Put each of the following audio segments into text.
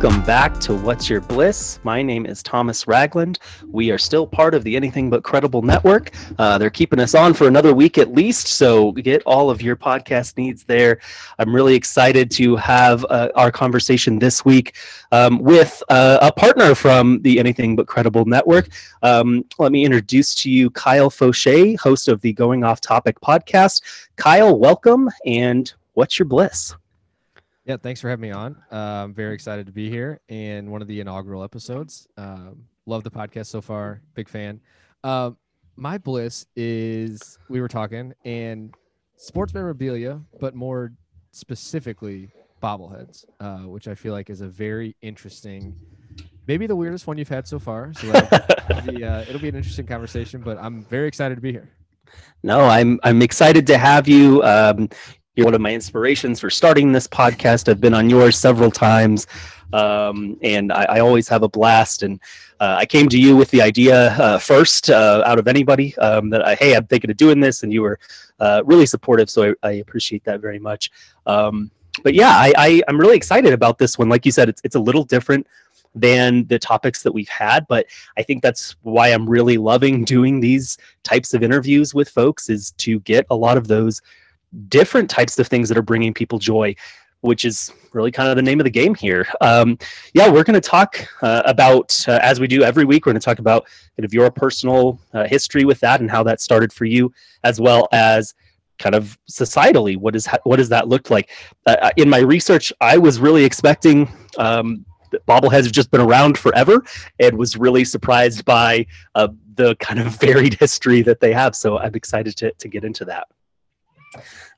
Welcome back to What's Your Bliss. My name is Thomas Ragland. We are still part of the Anything But Credible network. Uh, they're keeping us on for another week at least, so get all of your podcast needs there. I'm really excited to have uh, our conversation this week um, with uh, a partner from the Anything But Credible network. Um, let me introduce to you Kyle Fauché, host of the Going Off Topic podcast. Kyle, welcome, and what's your bliss? Yeah, thanks for having me on. Uh, I'm very excited to be here in one of the inaugural episodes. Um, love the podcast so far. Big fan. Uh, my bliss is we were talking and sports memorabilia, but more specifically bobbleheads, uh, which I feel like is a very interesting, maybe the weirdest one you've had so far. So be, uh, it'll be an interesting conversation. But I'm very excited to be here. No, I'm I'm excited to have you. Um, you're one of my inspirations for starting this podcast. I've been on yours several times, um, and I, I, always have a blast. And uh, I came to you with the idea uh, first uh, out of anybody um, that I, hey, I'm thinking of doing this, and you were uh, really supportive. So I, I, appreciate that very much. Um, but yeah, I, I'm really excited about this one. Like you said, it's it's a little different than the topics that we've had but i think that's why i'm really loving doing these types of interviews with folks is to get a lot of those different types of things that are bringing people joy which is really kind of the name of the game here. Um, yeah, we're going to talk uh, about, uh, as we do every week, we're going to talk about kind of your personal uh, history with that and how that started for you, as well as kind of societally, what is what does that look like? Uh, uh, in my research, I was really expecting um, bobbleheads have just been around forever, and was really surprised by uh, the kind of varied history that they have. So I'm excited to to get into that.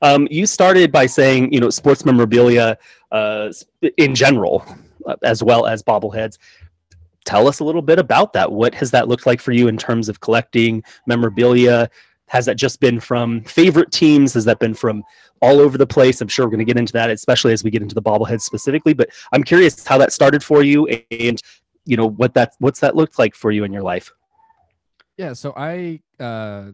Um, you started by saying, you know, sports memorabilia uh, in general, uh, as well as bobbleheads. Tell us a little bit about that. What has that looked like for you in terms of collecting memorabilia? Has that just been from favorite teams? Has that been from all over the place? I'm sure we're going to get into that, especially as we get into the bobbleheads specifically. But I'm curious how that started for you, and you know what that what's that looked like for you in your life. Yeah, so I uh,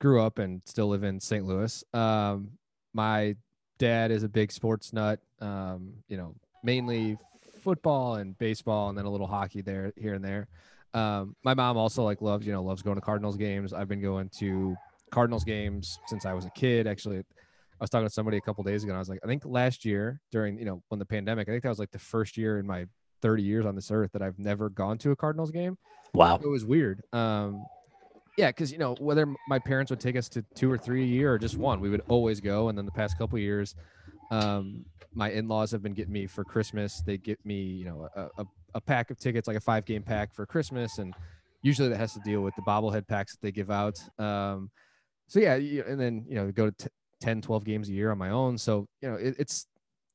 grew up and still live in St. Louis. Um, my dad is a big sports nut. Um, you know, mainly football and baseball, and then a little hockey there, here and there. Um, my mom also like loves, you know, loves going to Cardinals games. I've been going to Cardinals games since I was a kid. Actually, I was talking to somebody a couple days ago. And I was like, I think last year during, you know, when the pandemic, I think that was like the first year in my 30 years on this earth that I've never gone to a Cardinals game. Wow, it was weird. Um, yeah, because you know whether my parents would take us to two or three a year or just one, we would always go. And then the past couple years, um, my in-laws have been getting me for Christmas. They get me, you know, a, a, a pack of tickets, like a five-game pack for Christmas, and usually that has to deal with the bobblehead packs that they give out. Um, so yeah, and then you know go to t- 10, 12 games a year on my own. So you know it, it's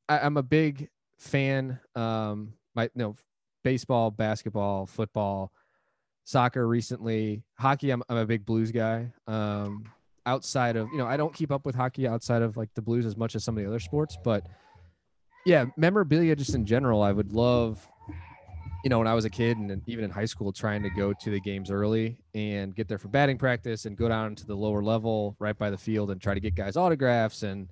I, am a big fan. Um, my you know baseball, basketball, football soccer recently. Hockey, I'm, I'm a big blues guy. Um, outside of, you know, I don't keep up with hockey outside of like the blues as much as some of the other sports, but yeah, memorabilia just in general, I would love, you know, when I was a kid and even in high school, trying to go to the games early and get there for batting practice and go down to the lower level right by the field and try to get guys autographs and,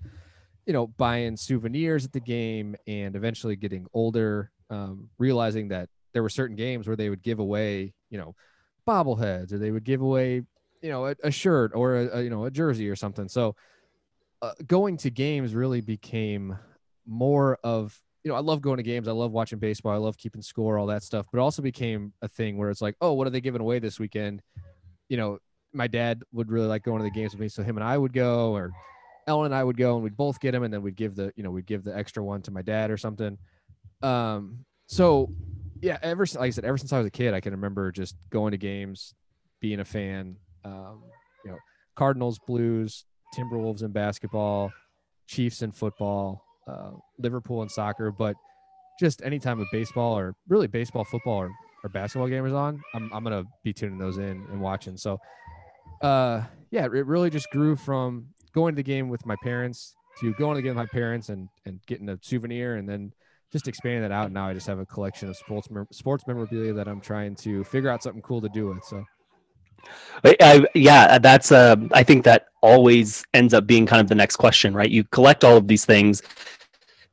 you know, buying souvenirs at the game and eventually getting older, um, realizing that there were certain games where they would give away, you know, bobbleheads or they would give away, you know, a, a shirt or a, a, you know a jersey or something. So uh, going to games really became more of you know I love going to games. I love watching baseball. I love keeping score, all that stuff. But also became a thing where it's like, oh, what are they giving away this weekend? You know, my dad would really like going to the games with me, so him and I would go, or Ellen and I would go, and we'd both get them, and then we'd give the you know we'd give the extra one to my dad or something. Um, so yeah, ever since, like I said, ever since I was a kid, I can remember just going to games, being a fan. Um, you know, Cardinals, Blues, Timberwolves in basketball, Chiefs in football, uh, Liverpool in soccer, but just anytime with baseball or really baseball, football, or, or basketball game is on, I'm I'm gonna be tuning those in and watching. So, uh, yeah, it really just grew from going to the game with my parents to going to the game with my parents and and getting a souvenir and then just expanding that out. Now I just have a collection of sports sports memorabilia that I'm trying to figure out something cool to do with. So. I, yeah, that's. Uh, I think that always ends up being kind of the next question, right? You collect all of these things,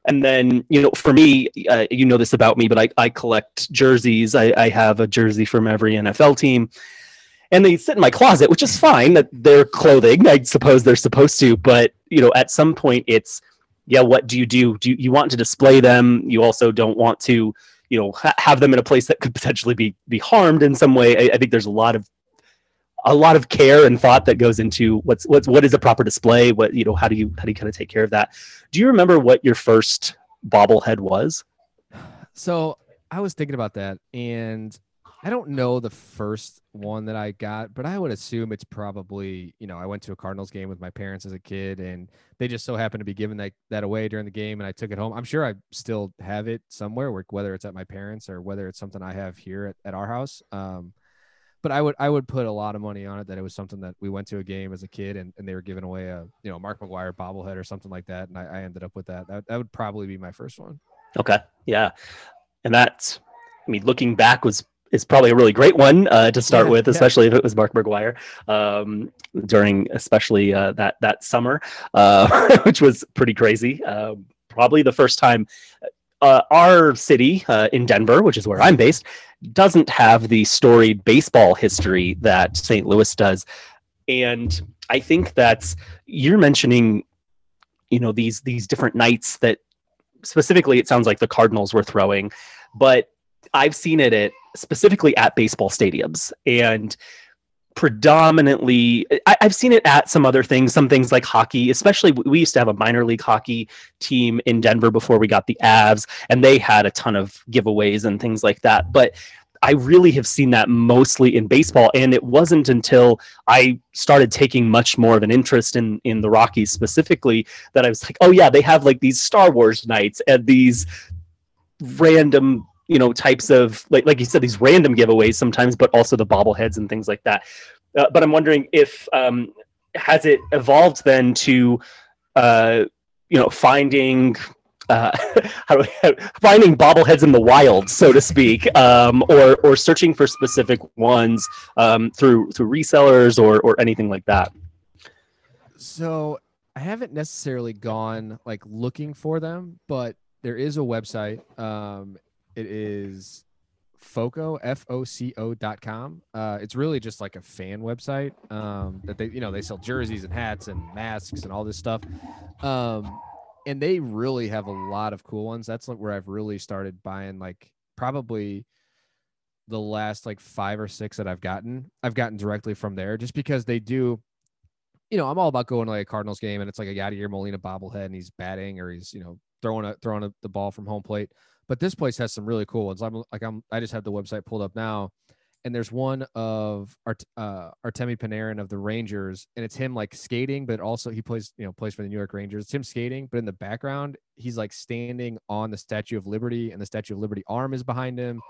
and then you know for me uh, you know this about me but i, I collect jerseys I, I have a jersey from every nfl team and they sit in my closet which is fine that they're clothing i suppose they're supposed to but you know at some point it's yeah what do you do? Do you, you want to display them? You also don't want to you know ha- have them in a place that could potentially be be harmed in some way. I, I think there's a lot of a lot of care and thought that goes into what's what's what is a proper display? What you know how do you how do you kind of take care of that? Do you remember what your first bobblehead was? So I was thinking about that, and I don't know the first one that I got, but I would assume it's probably you know I went to a Cardinals game with my parents as a kid, and they just so happened to be giving that that away during the game, and I took it home. I'm sure I still have it somewhere, where, whether it's at my parents or whether it's something I have here at, at our house. Um, but I would I would put a lot of money on it that it was something that we went to a game as a kid and, and they were giving away a you know Mark McGwire bobblehead or something like that, and I, I ended up with that. That that would probably be my first one. Okay. Yeah. And that's, I mean, looking back was is probably a really great one uh, to start Yeah, with, yeah. especially if it was Mark McGwire um, during, especially uh, that that summer, uh, which was pretty crazy. Um probably the first time uh, our city uh, in Denver, which is where I'm based, doesn't have the storied baseball history that St. Louis does, and I think that's you're mentioning, you know, these these different nights that specifically it sounds like the Cardinals were throwing, but I've seen it at specifically at baseball stadiums and predominantly I, I've seen it at some other things, some things like hockey, especially we used to have a minor league hockey team in Denver before we got the Avs, and they had a ton of giveaways and things like that. But I really have seen that mostly in baseball, and it wasn't until I started taking much more of an interest in in the Rockies specifically that I was like, oh yeah, they have like these Star Wars nights and these random you know types of like like you said these random giveaways sometimes but also the bobbleheads and things like that uh, but i'm wondering if um has it evolved then to uh you know finding uh, how do I, finding bobbleheads in the wild, so to speak, um, or or searching for specific ones um, through through resellers or or anything like that. So I haven't necessarily gone like looking for them, but there is a website. Um, it is Foco, F O C O dot com. Uh, it's really just like a fan website um, that they, you know, they sell jerseys and hats and masks and all this stuff. Um, and they really have a lot of cool ones. That's where I've really started buying like probably the last like five or six that I've gotten. I've gotten directly from there just because they do you know, I'm all about going to like a Cardinals game and it's like a Yadier Molina bobblehead and he's batting or he's, you know, throwing a throwing a, the ball from home plate. But this place has some really cool ones. I'm like I'm I just have the website pulled up now and there's one of Art, uh, Artemi Panarin of the Rangers, and it's him like skating, but also he plays, you know, plays for the New York Rangers. It's him skating, but in the background, he's like standing on the Statue of Liberty, and the Statue of Liberty arm is behind him.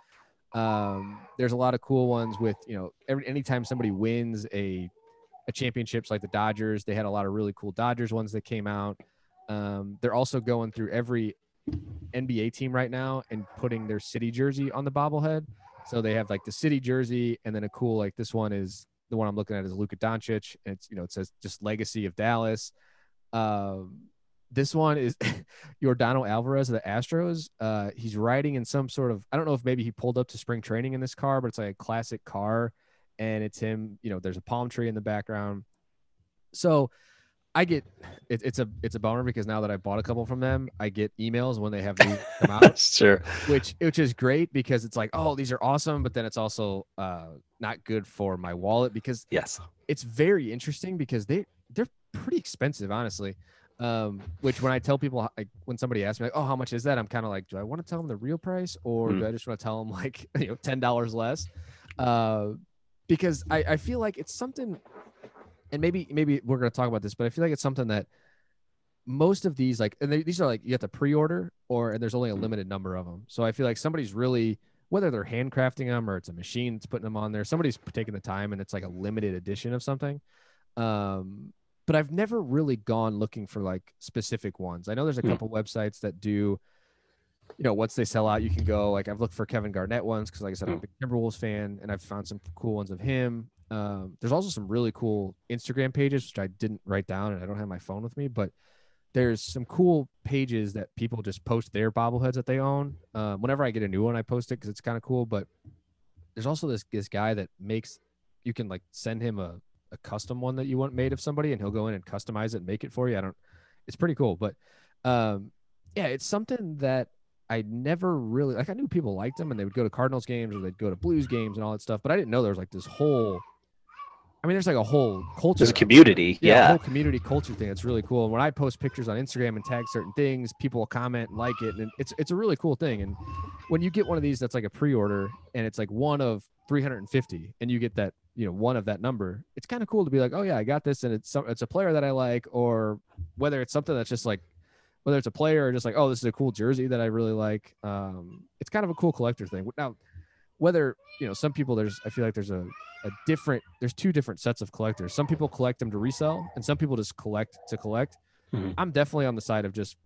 Um, there's a lot of cool ones with, you know, every anytime somebody wins a a championships like the Dodgers, they had a lot of really cool Dodgers ones that came out. Um, they're also going through every NBA team right now and putting their city jersey on the bobblehead. So they have like the city jersey, and then a cool like this one is the one I'm looking at is Luka Doncic, and it's you know it says just legacy of Dallas. Um, this one is Yordan Alvarez of the Astros. Uh, he's riding in some sort of I don't know if maybe he pulled up to spring training in this car, but it's like a classic car, and it's him. You know, there's a palm tree in the background. So I get it, it's a it's a bummer because now that I bought a couple from them, I get emails when they have new come out sure. which which is great because it's like oh these are awesome but then it's also uh not good for my wallet because Yes. it's very interesting because they they're pretty expensive honestly um which when i tell people like when somebody asks me like oh how much is that i'm kind of like do i want to tell them the real price or Mm. do i just want to tell them like you know ten dollars less uh because i i feel like it's something and maybe maybe we're going to talk about this but i feel like it's something that most of these like and they, these are like you have to pre-order or and there's only a limited number of them so i feel like somebody's really whether they're handcrafting them or it's a machine that's putting them on there somebody's taking the time and it's like a limited edition of something. Um but i've never really gone looking for like specific ones. I know there's a Hmm. couple websites that do you know once they sell out you can go like i've looked for kevin garnett ones because like i said i'm a big timberwolves fan and i've found some cool ones of him um, there's also some really cool instagram pages which i didn't write down and i don't have my phone with me but there's some cool pages that people just post their bobbleheads that they own. Uh, whenever I get a new one, I post it because it's kind of cool. But there's also this this guy that makes you can like send him a, a custom one that you want made of somebody, and he'll go in and customize it and make it for you. I don't. It's pretty cool, but um, yeah, it's something that I never really like. I knew people liked them, and they would go to Cardinals games or they'd go to Blues games and all that stuff. But I didn't know there was like this whole. I mean, there's like a whole culture. There's a community. yeah, a Yeah. whole community culture thing. It's really cool. And when I post pictures on Instagram and tag certain things, people will comment and like it, and it's it's a really cool thing. And when you get one of these that's like a pre-order and it's like one of 350, and you get that you know one of that number, it's kind of cool to be like, oh yeah, I got this, and it's some it's a player that I like, or whether it's something that's just like whether it's a player or just like, oh, this is a cool jersey that I really like. Um, it's kind of a cool collector thing. Now, whether you know, some people there's I feel like there's a a different there's two different sets of collectors. Some people collect them to resell, and some people just collect to collect. Mhm. I'm definitely on the side of just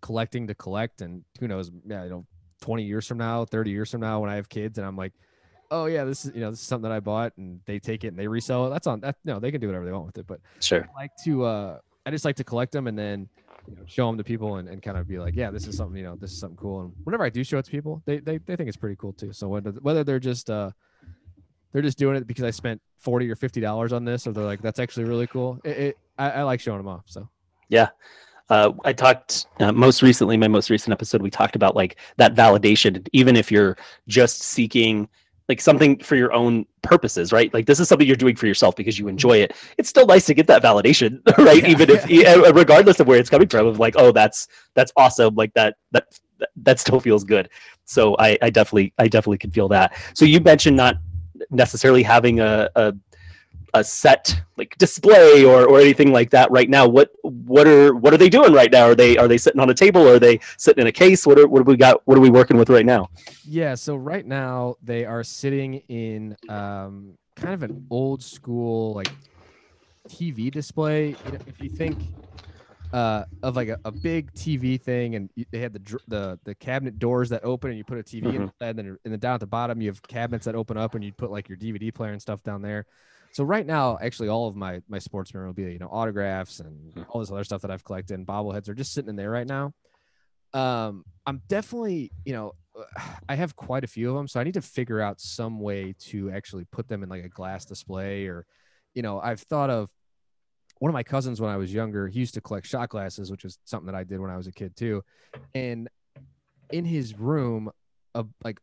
collecting to collect, and who knows, yeah, you know, 20 years from now, 30 years from now, when I have kids, and I'm like, oh yeah, this is you know this is something that I bought, and they take it and they resell it. That's on that. No, they can do whatever they want with it, but Sure. I like to uh I just like to collect them and then you know show them to people and, and kind of be like yeah this is something you know this is something cool. And whenever I do show it to people they they, they think it's pretty cool too. So whether whether they're just uh they're just doing it because I spent 40 or 50 dollars on this or they're like that's actually really cool it, it I, I like showing them off so. Yeah. uh, I talked uh, most recently, my most recent episode, we talked about like that validation, even if you're just seeking like something for your own purposes, right? Like this is something you're doing for yourself because you enjoy it. It's still nice to get that validation, right? Yeah. Even if, uh, regardless of where it's coming from, of like, oh, that's that's awesome, like that that that- that still feels good. So I, I definitely I definitely can feel that. So you mentioned not necessarily having a, a a set like display or or anything like that right now. What what are what are they doing right now? Are they are they sitting on a table? Are they sitting in a case? What are what have we got what are we working with right now? Yeah so right now they are sitting in um kind of an old school like TV display. You know, if you think uh, of like a, a big TV thing, and they had the the the cabinet doors that open, and you put a TV Mhm. in, and then and then down at the bottom you have cabinets that open up, and you put like your DVD player and stuff down there. So right now, actually, all of my my sports memorabilia, you know, autographs and Mhm. all this other stuff that I've collected, and bobbleheads are just sitting in there right now. Um, I'm definitely, you know, I have quite a few of them, so I need to figure out some way to actually put them in like a glass display, or, you know, I've thought of one of my cousins when I was younger, he used to collect shot glasses, which is something that I did when I was a kid too. And in his room, of like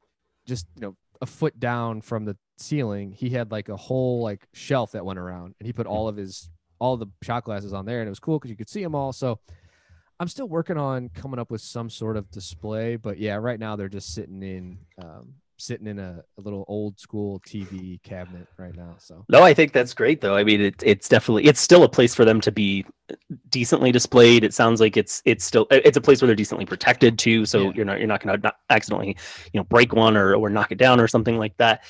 just you know a foot down from the ceiling, he had like a whole like shelf that went around, and he put all of his all the shot glasses on there, and it was cool because you could see them all. So I'm still working on coming up with some sort of display, but yeah, right now they're just sitting in um, sitting in a, a little old school TV cabinet right now. So no i think that's great though i mean it, it's definitely it's still a place for them to be decently displayed it sounds like it's it's still it's a place where they're decently protected too so Yeah. you're not you're not going to not accidentally you know break one or or knock it down or something like that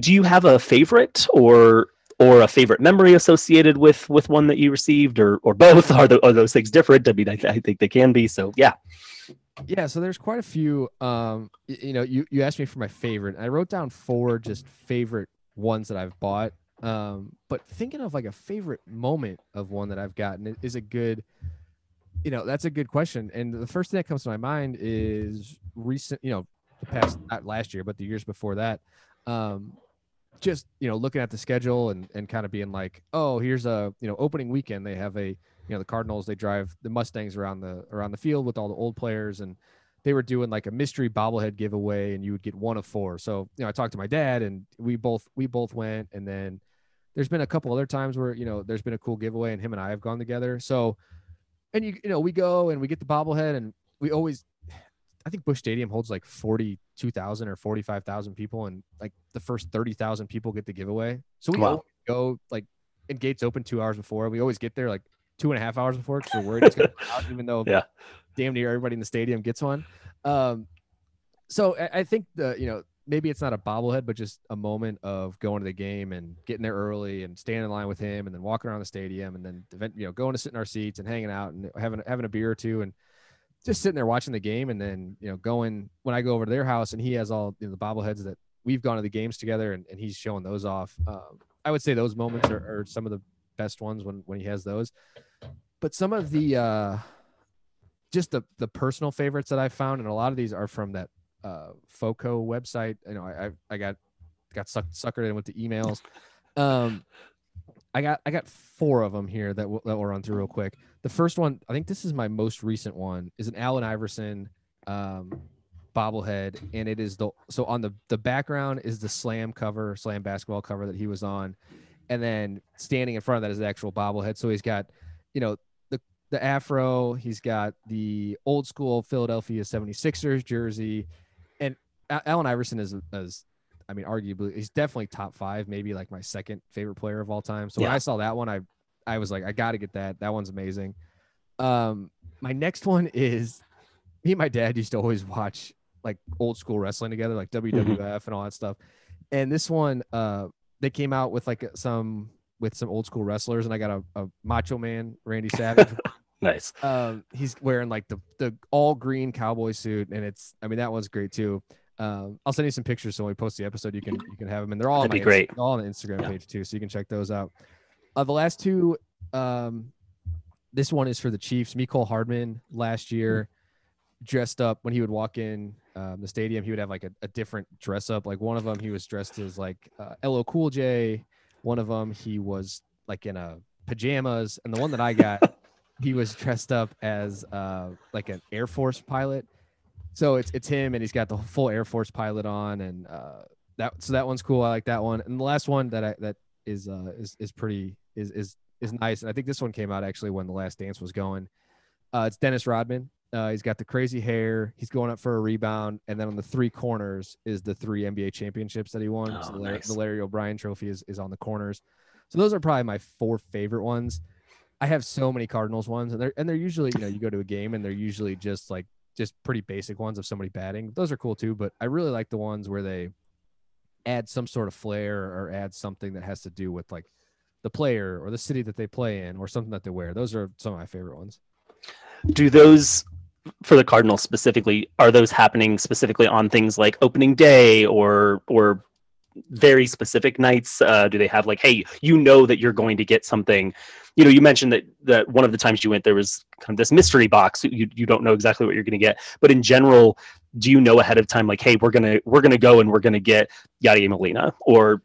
do you have a favorite or or a favorite memory associated with with one that you received or or both? Are, the, are those things different? I mean I, I think they can be so yeah. Yeah so there's quite a few um you know you you asked me for my favorite i wrote down four just favorite ones that i've bought um but thinking of like a favorite moment of one that i've gotten is a good you know that's a good question and the first thing that comes to my mind is recent you know the past not last year but the years before that um just you know looking at the schedule and and kind of being like oh here's a you know opening weekend. They have a you know the cardinals they drive the mustangs around the around the field with all the old players and they were doing like a mystery bobblehead giveaway and you would get one of four. So you know i talked to my dad and we both we both went and then there's been a couple other times where you know there's been a cool giveaway and him and i have gone together. So and you you know we go and we get the bobblehead and we always I think Busch Stadium holds like 42,000 or 45,000 people and like the first 30,000 people get the giveaway. So we Wow. go like and gates open two hours before. We always get there like two and a half hours before because we're worried it's going to out even though Yeah. damn near everybody in the stadium gets one. Um, so I, I think the, you know, maybe it's not a bobblehead, but just a moment of going to the game and getting there early and standing in line with him and then walking around the stadium and then, you know, going to sit in our seats and hanging out and having, having a beer or two and just sitting there watching the game and then, you know, going when I go over to their house and he has all you know, the bobbleheads that we've gone to the games together and, and he's showing those off. Um, I would say those moments are, are some of the best ones when, when he has those. but some of the uh just the the personal favorites that I found, and a lot of these are from that uh FOCO website. You know, I I, I got got sucked suckered in with the emails. Um, I got I got four of them here that we'll, that we'll run through real quick. The first one, I think this is my most recent one, is an Allen Iverson um bobblehead, and it is the so on the the background is the Slam cover, Slam basketball cover that he was on, and then standing in front of that is the actual bobblehead. So he's got, you know, the the afro, he's got the old school Philadelphia 76ers jersey, and Allen Iverson is is I mean, arguably, he's definitely top five, maybe like my second favorite player of all time. So when I saw that one, I I was like, I got to get that. That one's amazing. Um, my next one is me and my dad used to always watch like old school wrestling together, like WWF and all that stuff. And this one, uh, they came out with like some with some old school wrestlers, and I got a, a Macho Man, Randy Savage. Nice. um, he's wearing like the the all green cowboy suit, and it's I mean that one's great too. Um, I'll send you some pictures so when we post the episode, you can you can have them, and they're all on That'd be Inst- great. all on the Instagram Yeah. page too, so you can check those out. Uh, the last two, um, this one is for the Chiefs. Mecole Hardman last year dressed up when he would walk in um, the stadium. He would have like a, a different dress up. Like one of them, he was dressed as like uh, LL Cool J. One of them, he was like in a pajamas, and the one that I got, he was dressed up as uh, like an Air Force pilot. So it's it's him, and he's got the full Air Force pilot on, and uh, that so that one's cool. I like that one. And the last one that I that is uh, is is pretty is is is nice. And I think this one came out actually when the Last Dance was going. Uh, it's Dennis Rodman. Uh, he's got the crazy hair. He's going up for a rebound, and then on the three corners is the three NBA championships that he won. so Oh, the, Larry, nice. the Larry O'Brien Trophy is, is on the corners. So those are probably my four favorite ones. I have so many Cardinals ones, and they're and they're usually you know you go to a game and they're usually just like just pretty basic ones of somebody batting. Those are cool too, but I really like the ones where they add some sort of flair or add something that has to do with like the player or the city that they play in or something that they wear. Those are some of my favorite ones. Do those for the Cardinals specifically are those happening specifically on things like opening day or or very specific nights? Uh, do they have like, hey, you know that you're going to get something? You know, you mentioned that that one of the times you went there was kind of this mystery box. You you don't know exactly what you're going to get, but in general, do you know ahead of time like, hey, we're gonna we're gonna go and we're gonna get Yadier Molina or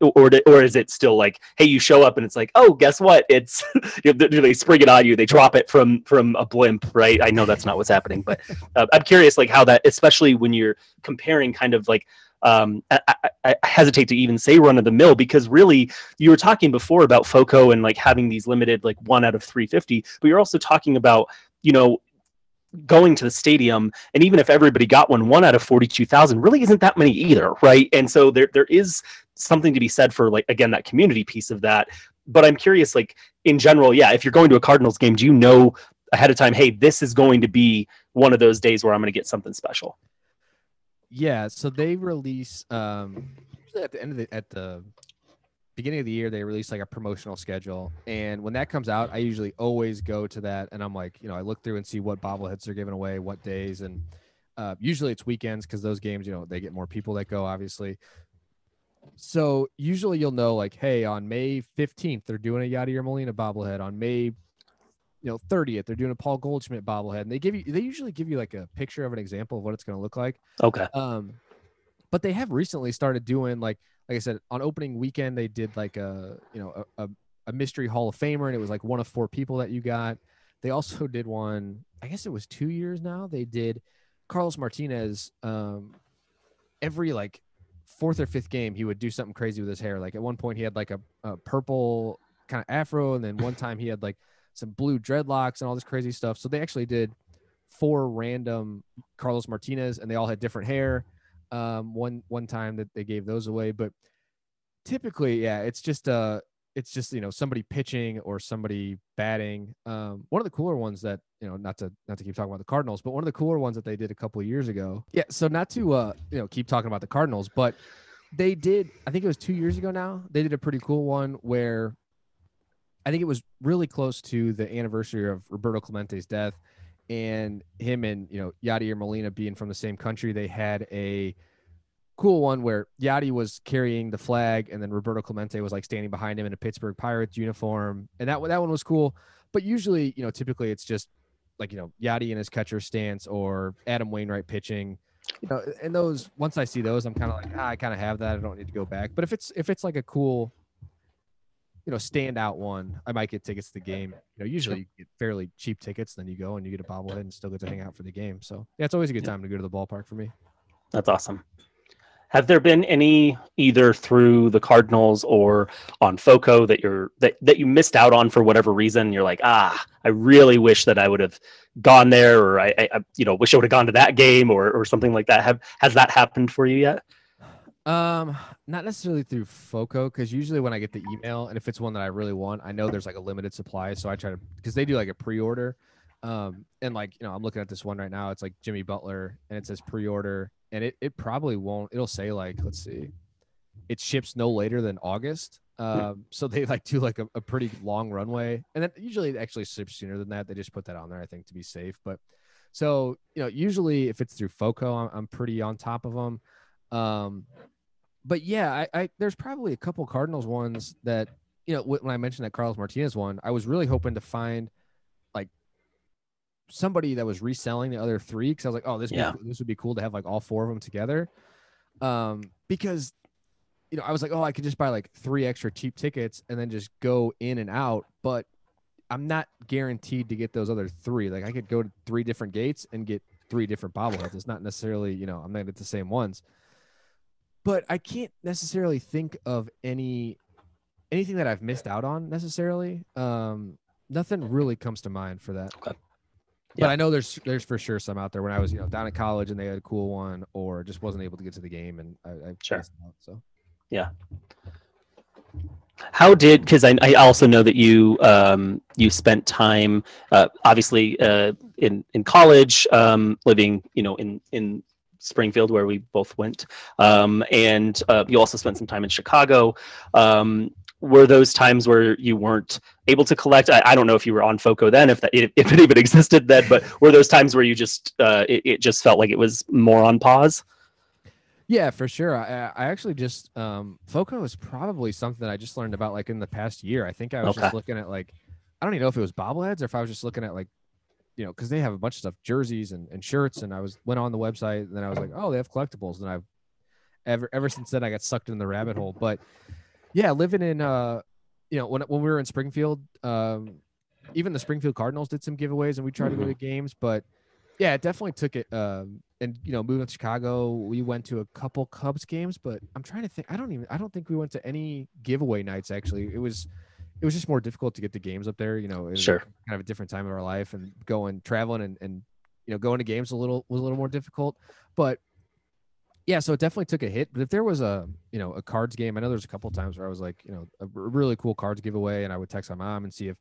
or or is it still like hey you show up and it's like oh guess what it's they spring it on you they drop it from from a blimp right i know that's not what's happening but uh, i'm curious like how that especially when you're comparing kind of like um, I, I, hesitate to even say run of the mill because really you were talking before about FOCO and like having these limited like one out of 350, but you're also talking about you know going to the stadium and even if everybody got one one out of 42,000 really isn't that many either right? And so there there is something to be said for like again that community piece of that. But i'm curious like in general yeah if you're going to a cardinals game do you know ahead of time hey this is going to be one of those days where i'm going to get something special Yeah, so they release um usually at the end of the at the beginning of the year they release like a promotional schedule and when that comes out I usually always go to that and I'm like, you know, I look through and see what bobbleheads they're giving away, what days and uh, usually it's weekends because those games, you know, they get more people that go obviously. So usually you'll know like, hey, on May 15th they're doing a Yadier Molina bobblehead. On May you know 30th they're doing a Paul Goldschmidt bobblehead and they give you they usually give you like a picture of an example of what it's going to look like. okay Um, but they have recently started doing like like I said on opening weekend they did like a you know a, a, mystery Hall of Famer and it was like one of four people that you got. They also did one. I guess it was two years now. They did Carlos Martinez. Um, every like fourth or fifth game he would do something crazy with his hair. Like at one point he had like a, a purple kind of afro, and then one time he had like some blue dreadlocks and all this crazy stuff. So they actually did four random Carlos Martinez, and they all had different hair. Um, one one time that they gave those away, but typically, yeah, it's just uh it's just you know somebody pitching or somebody batting. Um, one of the cooler ones that you know not to not to keep talking about the Cardinals, but one of the cooler ones that they did a couple of years ago. Yeah, so not to uh you know keep talking about the Cardinals, but they did. I think it was two years ago now. They did a pretty cool one where I think it was really close to the anniversary of Roberto Clemente's death, and him and you know Yadier Molina being from the same country. They had a cool one where Yadi was carrying the flag, and then Roberto Clemente was like standing behind him in a Pittsburgh Pirates uniform, and that that one was cool. but usually, you know, typically it's just like you know Yadi in his catcher stance or Adam Wainwright pitching. You know, and those once I see those, I'm kind of like, ah, I kind of have that. I don't need to go back. But if it's if it's like a cool, you know, standout one, I might get tickets to the game. You know, usually you get fairly cheap tickets, then you go and you get a bobblehead and still get to hang out for the game. So yeah, it's always a good time to go to the ballpark for me. That's awesome. Have there been any either through the Cardinals or on Foco that you're that, that you missed out on for whatever reason? You're like, ah, I really wish that I would have gone there, or I, I I, you know wish I would have gone to that game, or or something like that. Have has that happened for you yet? Um, not necessarily through Foco, because usually when I get the email, and if it's one that I really want, I know there's like a limited supply, so I try to because they do like a pre-order. Um, and like you know, I'm looking at this one right now. It's like Jimmy Butler, and it says pre-order, and it it probably won't. It'll say like, let's see, it ships no later than August. Um, so they like do like a, a pretty long runway, and then usually it actually ships sooner than that. They just put that on there, I think, to be safe. But so you know, usually if it's through Foco, I'm, I'm pretty on top of them. Um, but yeah, I, I there's probably a couple Cardinals ones that you know when I mentioned that Carlos Martinez one, I was really hoping to find like somebody that was reselling the other three because I was like, oh, this Yeah. be, this would be cool to have like all four of them together, um, because you know I was like, oh, I could just buy like three extra cheap tickets and then just go in and out, but I'm not guaranteed to get those other three. Like I could go to three different gates and get three different bobbleheads. It's not necessarily you know I'm not gonna the same ones but I can't necessarily think of any anything that I've missed out on necessarily. Um, nothing really comes to mind for that. Okay. But Yeah. I know there's there's for sure some out there when I was you know down at college and they had a cool one or just wasn't able to get to the game and I, I Sure. missed out. So yeah. How did because I, I also know that you um, you spent time uh, obviously uh, in in college um, living you know in in Springfield where we both went um, and uh, you also spent some time in Chicago. Um, were those times where you weren't able to collect? I, I don't know if you were on Foco then, if that if it even existed then, but were those times where you just uh, it, it just felt like it was more on pause? yeah, for sure. I I actually just um Foco is probably something that I just learned about like in the past year. I think I was Okay. just looking at like I don't even know if it was bobbleheads or if I was just looking at like you know, because they have a bunch of stuff, jerseys and, and shirts, and I was went on the website, and then I was like, oh, they have collectibles, and I've ever ever since then I got sucked in the rabbit hole. But yeah, living in uh, you know, when when we were in Springfield, um, even the Springfield Cardinals did some giveaways, and we tried to go to games, but yeah, it definitely took it. Um, and you know, moving to Chicago, we went to a couple Cubs games, but I'm trying to think. I don't even. I don't think we went to any giveaway nights. Actually, it was. It was just more difficult to get the games up there. You know, it was Sure. kind of a different time of our life, and going traveling and and you know going to games a little was a little more difficult. But yeah, so it definitely took a hit. But if there was a you know a cards game, I know there's a couple times where I was like you know a really cool cards giveaway, and I would text my mom and see if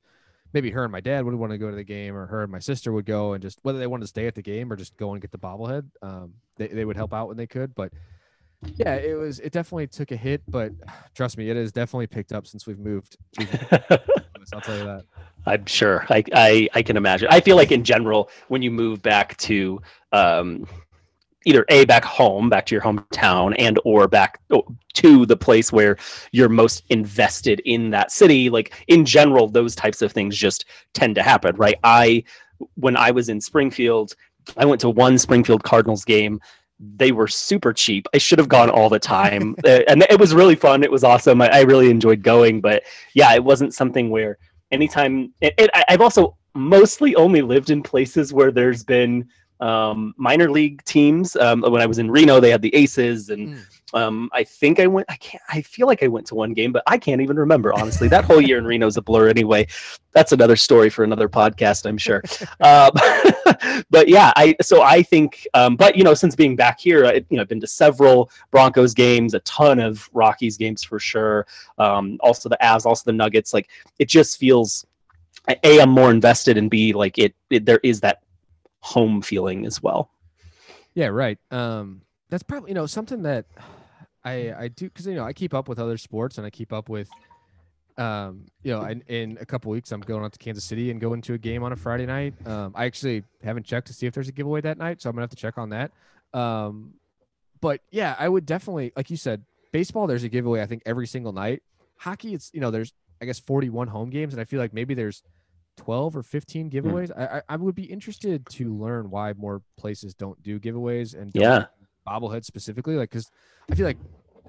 maybe her and my dad would want to go to the game, or her and my sister would go, and just whether they wanted to stay at the game or just go and get the bobblehead. Um, they they would help out when they could, but yeah, it was it definitely took a hit, but trust me, it has definitely picked up since we've moved. I'll tell you that. I'm sure. I, I I can imagine. I feel like in general, when you move back to um, either a back home, back to your hometown, and or back to the place where you're most invested in that city, like in general, those types of things just tend to happen, right? I when I was in Springfield, I went to one Springfield Cardinals game. They were super cheap. I should have gone all the time, Uh, and it was really fun. It was awesome. I, I really enjoyed going, but yeah, it wasn't something where anytime it, it, I've also mostly only lived in places where there's been um, minor league teams. Um, when I was in Reno, they had the Aces, and Mm. Um, I think I went. I can't. I feel like I went to one game, but I can't even remember honestly. That whole year in Reno's a blur anyway. That's another story for another podcast, I'm sure. um, but yeah, I so I think. Um, but you know, since being back here, I, you know, I've been to several Broncos games, a ton of Rockies games for sure. Um, also the Avs, also the Nuggets. Like it just feels. A, I'm more invested, and B, like it, it there is that home feeling as well. Yeah, right. Um, that's probably you know something that I I do because you know I keep up with other sports and I keep up with um you know in, in a couple weeks I'm going out to Kansas City and going to a game on a Friday night. Um, I actually haven't checked to see if there's a giveaway that night, so I'm gonna have to check on that. Um, but yeah, I would definitely like you said, baseball. There's a giveaway I think every single night. Hockey, it's you know there's I guess 41 home games, and I feel like maybe there's 12 or 15 giveaways. I, I I would be interested to learn why more places don't do giveaways and don't Yeah. Bobbleheads specifically. Like, because I feel like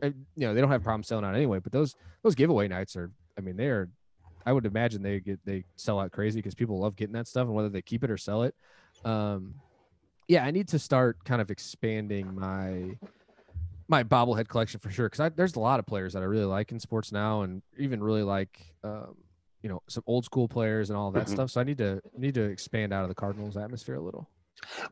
uh, you know they don't have problem selling out anyway. But those those giveaway nights are, I mean, they are. I would imagine they get they sell out crazy because people love getting that stuff, and whether they keep it or sell it. Um, yeah, I need to start kind of expanding my my bobblehead collection for sure because there's a lot of players that I really like in sports now, and even really like um, you know some old school players and all that Mhm. stuff. So I need to need to expand out of the Cardinals atmosphere a little.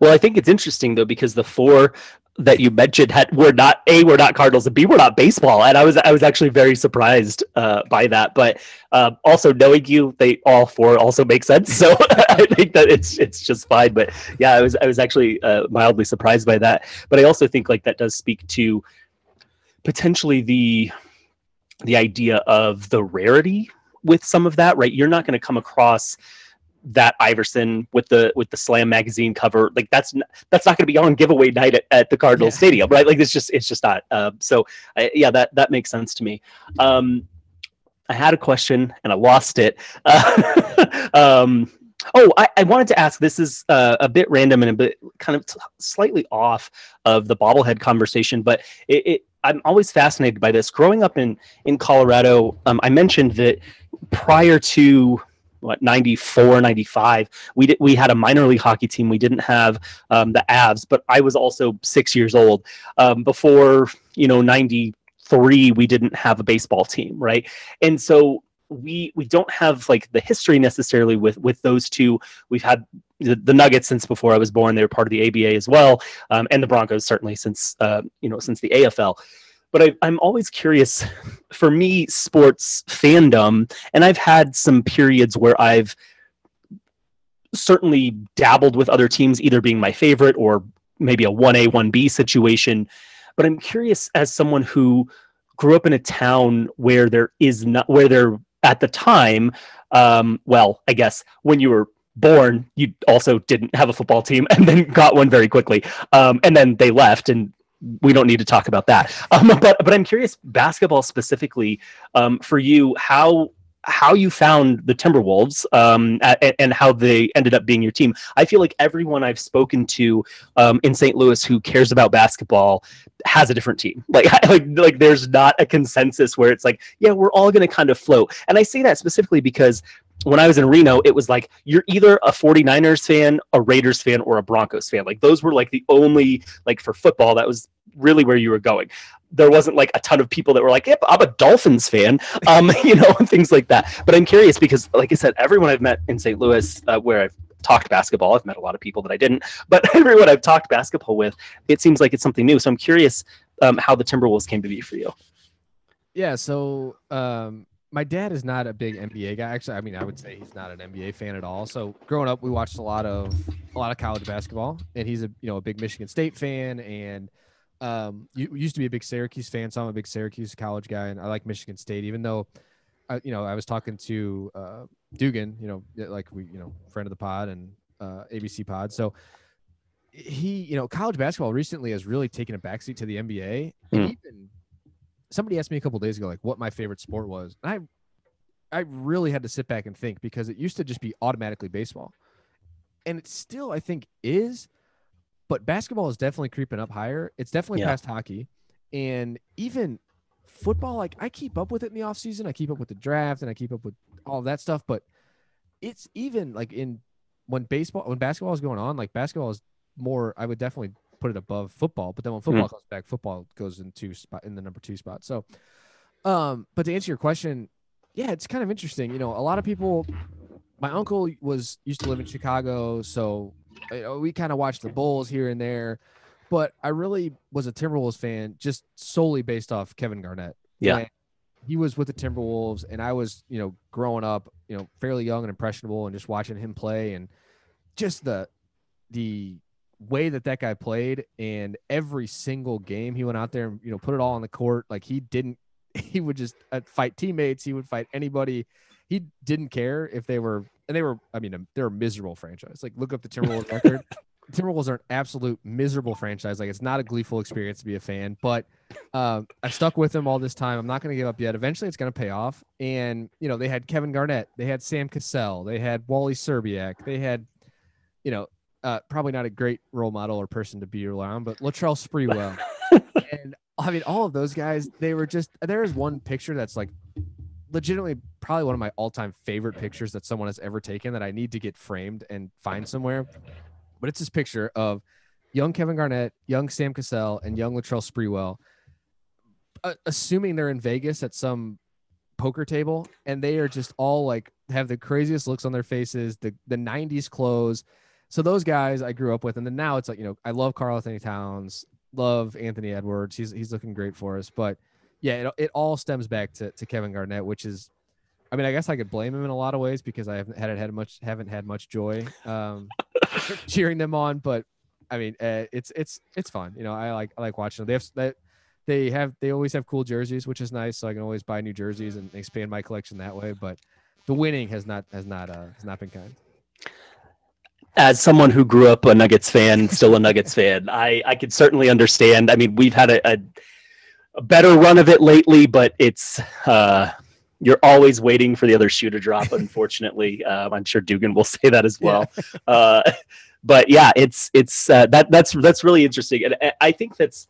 Well, I think it's interesting though because the four that you mentioned had were not a were not Cardinals and b were not baseball, and I was I was actually very surprised uh, by that. But um, also knowing you, they all four also make sense. So I think that it's it's just fine. But yeah, I was I was actually uh, mildly surprised by that. But I also think like that does speak to potentially the the idea of the rarity with some of that. Right, you're not going to come across that Iverson with the with the Slam magazine cover like that's n- that's not going to be on giveaway night at, at the Cardinal Yeah. Stadium right? Like it's just it's just not uh, so uh, yeah that that makes sense to me. Um I had a question and I lost it. Uh, um oh I, I wanted to ask this is uh, a bit random and a bit kind of t- slightly off of the bobblehead conversation but it, it I'm always fascinated by this. Growing up in in Colorado um, I mentioned that prior to what 94 95 we did we had a minor league hockey team. We didn't have um, the avs but i was also six years old. Um, before you know 93 we didn't have a baseball team right? And so we we don't have like the history necessarily with with those two. We've had the, the nuggets since before i was born. They were part of the aba as well um, and the broncos certainly since uh, you know since the afl but I, i'm always curious for me sports fandom and I've had some periods where I've certainly dabbled with other teams, either being my favorite or maybe a 1A, 1B situation. But I'm curious, as someone who grew up in a town where there is not, where there at the time, um, well, I guess when you were born, you also didn't have a football team and then got one very quickly. Um, and then they left and we don't need to talk about that. Um, but but I'm curious, basketball specifically, um, for you, how how you found the Timberwolves um, a- and how they ended up being your team. I feel like everyone I've spoken to um, in St. Louis who cares about basketball has a different team. Like like like there's not a consensus where it's like, yeah, we're all going to kind of float. And I say that specifically because when I was in Reno, it was like you're either a 49ers fan, a Raiders fan, or a Broncos fan. Like those were like the only like for football that was really where you were going. There wasn't like a ton of people that were like, "Yep, I'm a Dolphins fan," um, you know, and things like that. But I'm curious because, like I said, everyone I've met in St. Louis, uh, where I've talked basketball, I've met a lot of people that I didn't, but everyone I've talked basketball with, it seems like it's something new. So I'm curious um, how the Timberwolves came to be for you. Yeah, so um, my dad is not a big NBA guy. Actually, I mean, I would say he's not an NBA fan at all. So growing up, we watched a lot of a lot of college basketball, and he's a you know a big Michigan State fan, and um, you used to be a big Syracuse fan. So I'm a big Syracuse college guy, and I like Michigan State, even though. I, you know, I was talking to uh, Dugan, you know, like we, you know, friend of the pod and uh, ABC pod. So he, you know, college basketball recently has really taken a backseat to the NBA. And Mm. even somebody asked me a couple days ago, like what my favorite sport was. And I, I really had to sit back and think because it used to just be automatically baseball, and it still I think is, but basketball is definitely creeping up higher. It's definitely Yeah. past hockey, and even football. Like I keep up with it in the off season. I keep up with the draft and I keep up with all that stuff. But it's even like in when baseball when basketball is going on, like basketball is more. I would definitely put it above football. But then when football comes back, football goes in two spot in the number two spot. So, um, but to answer your question, yeah, it's kind of interesting. You know, a lot of people. My uncle was used to live in Chicago, so we kind of watched the Bulls here and there. But I really was a Timberwolves fan just solely based off Kevin Garnett. Yeah. When he was with the Timberwolves, and I was, you know, growing up, you know, fairly young and impressionable, and just watching him play, and just the the way that that guy played, and every single game he went out there and you know put it all on the court. Like he didn't, he would just fight teammates. He would fight anybody. He didn't care if they were, and they were. I mean, they're a miserable franchise. Like look up the Timberwolves record. Timberwolves are an absolute miserable franchise. Like it's not a gleeful experience to be a fan, but um, I've stuck with them all this time. I'm not going to give up yet. Eventually, it's going to pay off. And you know, they had Kevin Garnett, they had Sam Cassell, they had Wally Szczerbiak, they had, you know, uh, probably not a great role model or person to be around, but Latrell Sprewell. and I mean, all of those guys, they were just. There is one picture that's like legitimately probably one of my all-time favorite pictures that someone has ever taken that I need to get framed and find somewhere. But it's this picture of young Kevin Garnett, young Sam Cassell, and young Latrell Sprewell, uh, assuming they're in Vegas at some poker table, and they are just all like have the craziest looks on their faces, the the '90s clothes. So those guys I grew up with, and then now it's like you know I love Karl-Anthony Towns, love Anthony Edwards. He's he's looking great for us, but yeah, it, it all stems back to, to Kevin Garnett, which is, I mean, I guess I could blame him in a lot of ways because I haven't had had much haven't had much joy um, cheering them on, but I mean, uh, it's it's it's fun. You know, I like I like watching them. They have that they have they always have cool jerseys, which is nice. So I can always buy new jerseys and expand my collection that way. But the winning has not has not uh, has not been kind. As someone who grew up a Nuggets fan, still a Nuggets fan, I I could certainly understand. I mean, we've had a, a a better run of it lately, but it's uh, you're always waiting for the other shoe to drop. Unfortunately, um, I'm sure Dugan will say that as well. Yeah. uh, but yeah, it's it's uh, that that's that's really interesting, and I think that's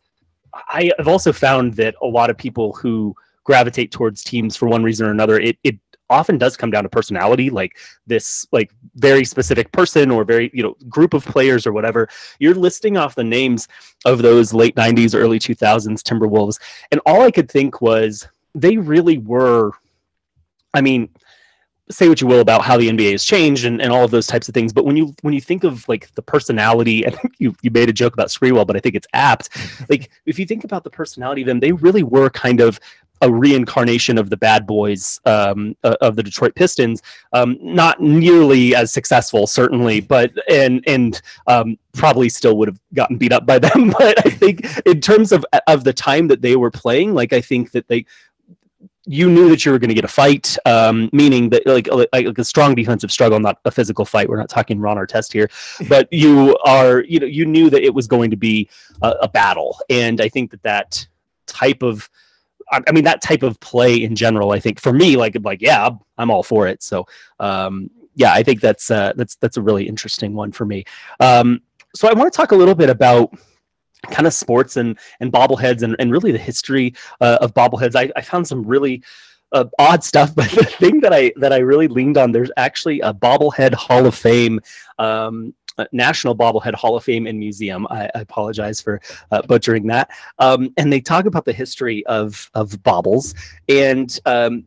I have also found that a lot of people who gravitate towards teams for one reason or another, it it often does come down to personality like this like very specific person or very you know group of players or whatever you're listing off the names of those late 90s early 2000s timberwolves and all i could think was they really were i mean say what you will about how the NBA has changed and, and all of those types of things. But when you when you think of like the personality, I think you, you made a joke about Sprewell, but I think it's apt. like if you think about the personality of them, they really were kind of a reincarnation of the bad boys um, uh, of the Detroit Pistons. Um, not nearly as successful, certainly, but and and um, probably still would have gotten beat up by them. But I think in terms of of the time that they were playing, like I think that they you knew that you were going to get a fight, um, meaning that like, like, like a strong defensive struggle, not a physical fight. We're not talking Ron Artest here, but you are you know you knew that it was going to be a, a battle, and I think that that type of I mean, that type of play in general, I think for me, like, like, yeah, I'm all for it. So, um, yeah, I think that's, uh, that's, that's a really interesting one for me. Um, so I want to talk a little bit about kind of sports and, and bobbleheads and, and really the history uh, of bobbleheads. I, I found some really, uh, odd stuff, but the thing that I that I really leaned on, there's actually a bobblehead Hall of Fame um, National Bobblehead Hall of Fame and Museum. I, I apologize for uh, butchering that. Um, and they talk about the history of of baubles and. Um,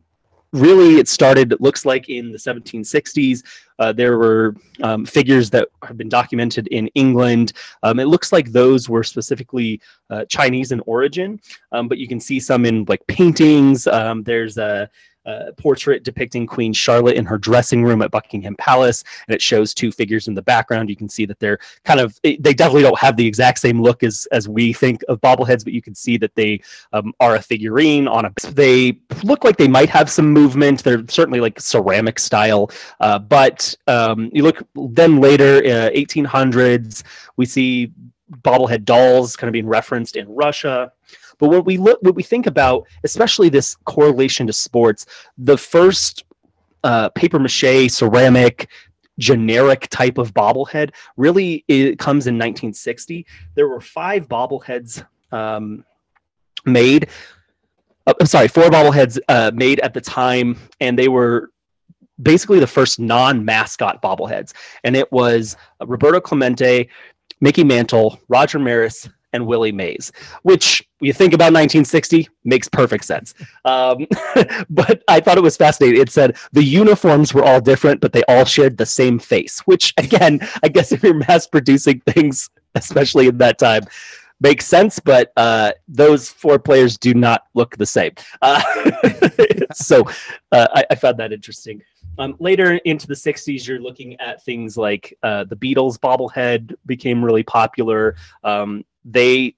really, it started. It looks like in the 1760s. Uh, there were um, figures that have been documented in England. Um, it looks like those were specifically uh, Chinese in origin, um, but you can see some in like paintings. Um, there's a uh, portrait depicting Queen Charlotte in her dressing room at Buckingham Palace, and it shows two figures in the background. You can see that they're kind of they definitely don't have the exact same look as as we think of bobbleheads, but you can see that they um, are a figurine on a. They look like they might have some movement. They're certainly like ceramic style, uh, but um, you look then later, uh, 1800s, we see bobblehead dolls kind of being referenced in Russia. But when we look, what we think about, especially this correlation to sports, the first uh, paper mache, ceramic, generic type of bobblehead really it comes in 1960. There were five bobbleheads um, made. Uh, I'm sorry, four bobbleheads uh, made at the time, and they were basically the first non-mascot bobbleheads. And it was Roberto Clemente, Mickey Mantle, Roger Maris, and Willie Mays, which you think about 1960 makes perfect sense. Um, but I thought it was fascinating. It said the uniforms were all different, but they all shared the same face, which again, I guess if you're mass producing things, especially in that time, makes sense. But uh, those four players do not look the same. Uh, so uh, I, I, found that interesting. Um, later into the 60s, you're looking at things like uh, the Beatles bobblehead became really popular. Um, they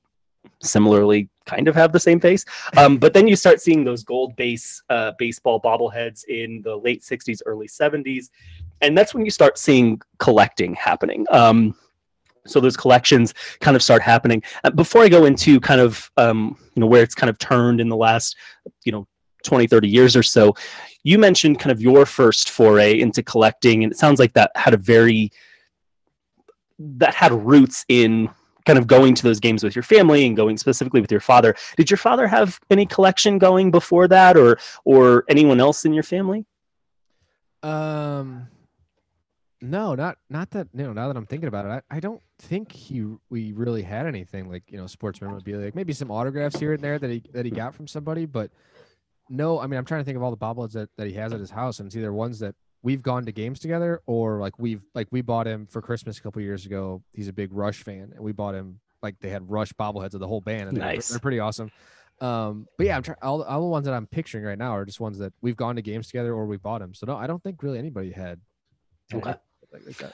similarly kind of have the same face. Um, but then you start seeing those gold base uh, baseball bobbleheads in the late 60s, early 70s. And that's when you start seeing collecting happening. Um, so those collections kind of start happening. Uh, before I go into kind of um, you know where it's kind of turned in the last you know 20 30 years or so you mentioned kind of your first foray into collecting and it sounds like that had a very that had roots in kind of going to those games with your family and going specifically with your father. Did your father have any collection going before that or or anyone else in your family? Um no not not that you know now that i'm thinking about it i, I don't think he we really had anything like you know sports memorabilia like maybe some autographs here and there that he that he got from somebody but no i mean i'm trying to think of all the bobbleheads that, that he has at his house and it's either ones that we've gone to games together or like we've like we bought him for christmas a couple years ago he's a big rush fan and we bought him like they had rush bobbleheads of the whole band and they're, Nice. they're pretty awesome um but yeah i'm trying all, all the ones that i'm picturing right now are just ones that we've gone to games together or we bought them so no i don't think really anybody had had Okay. like that.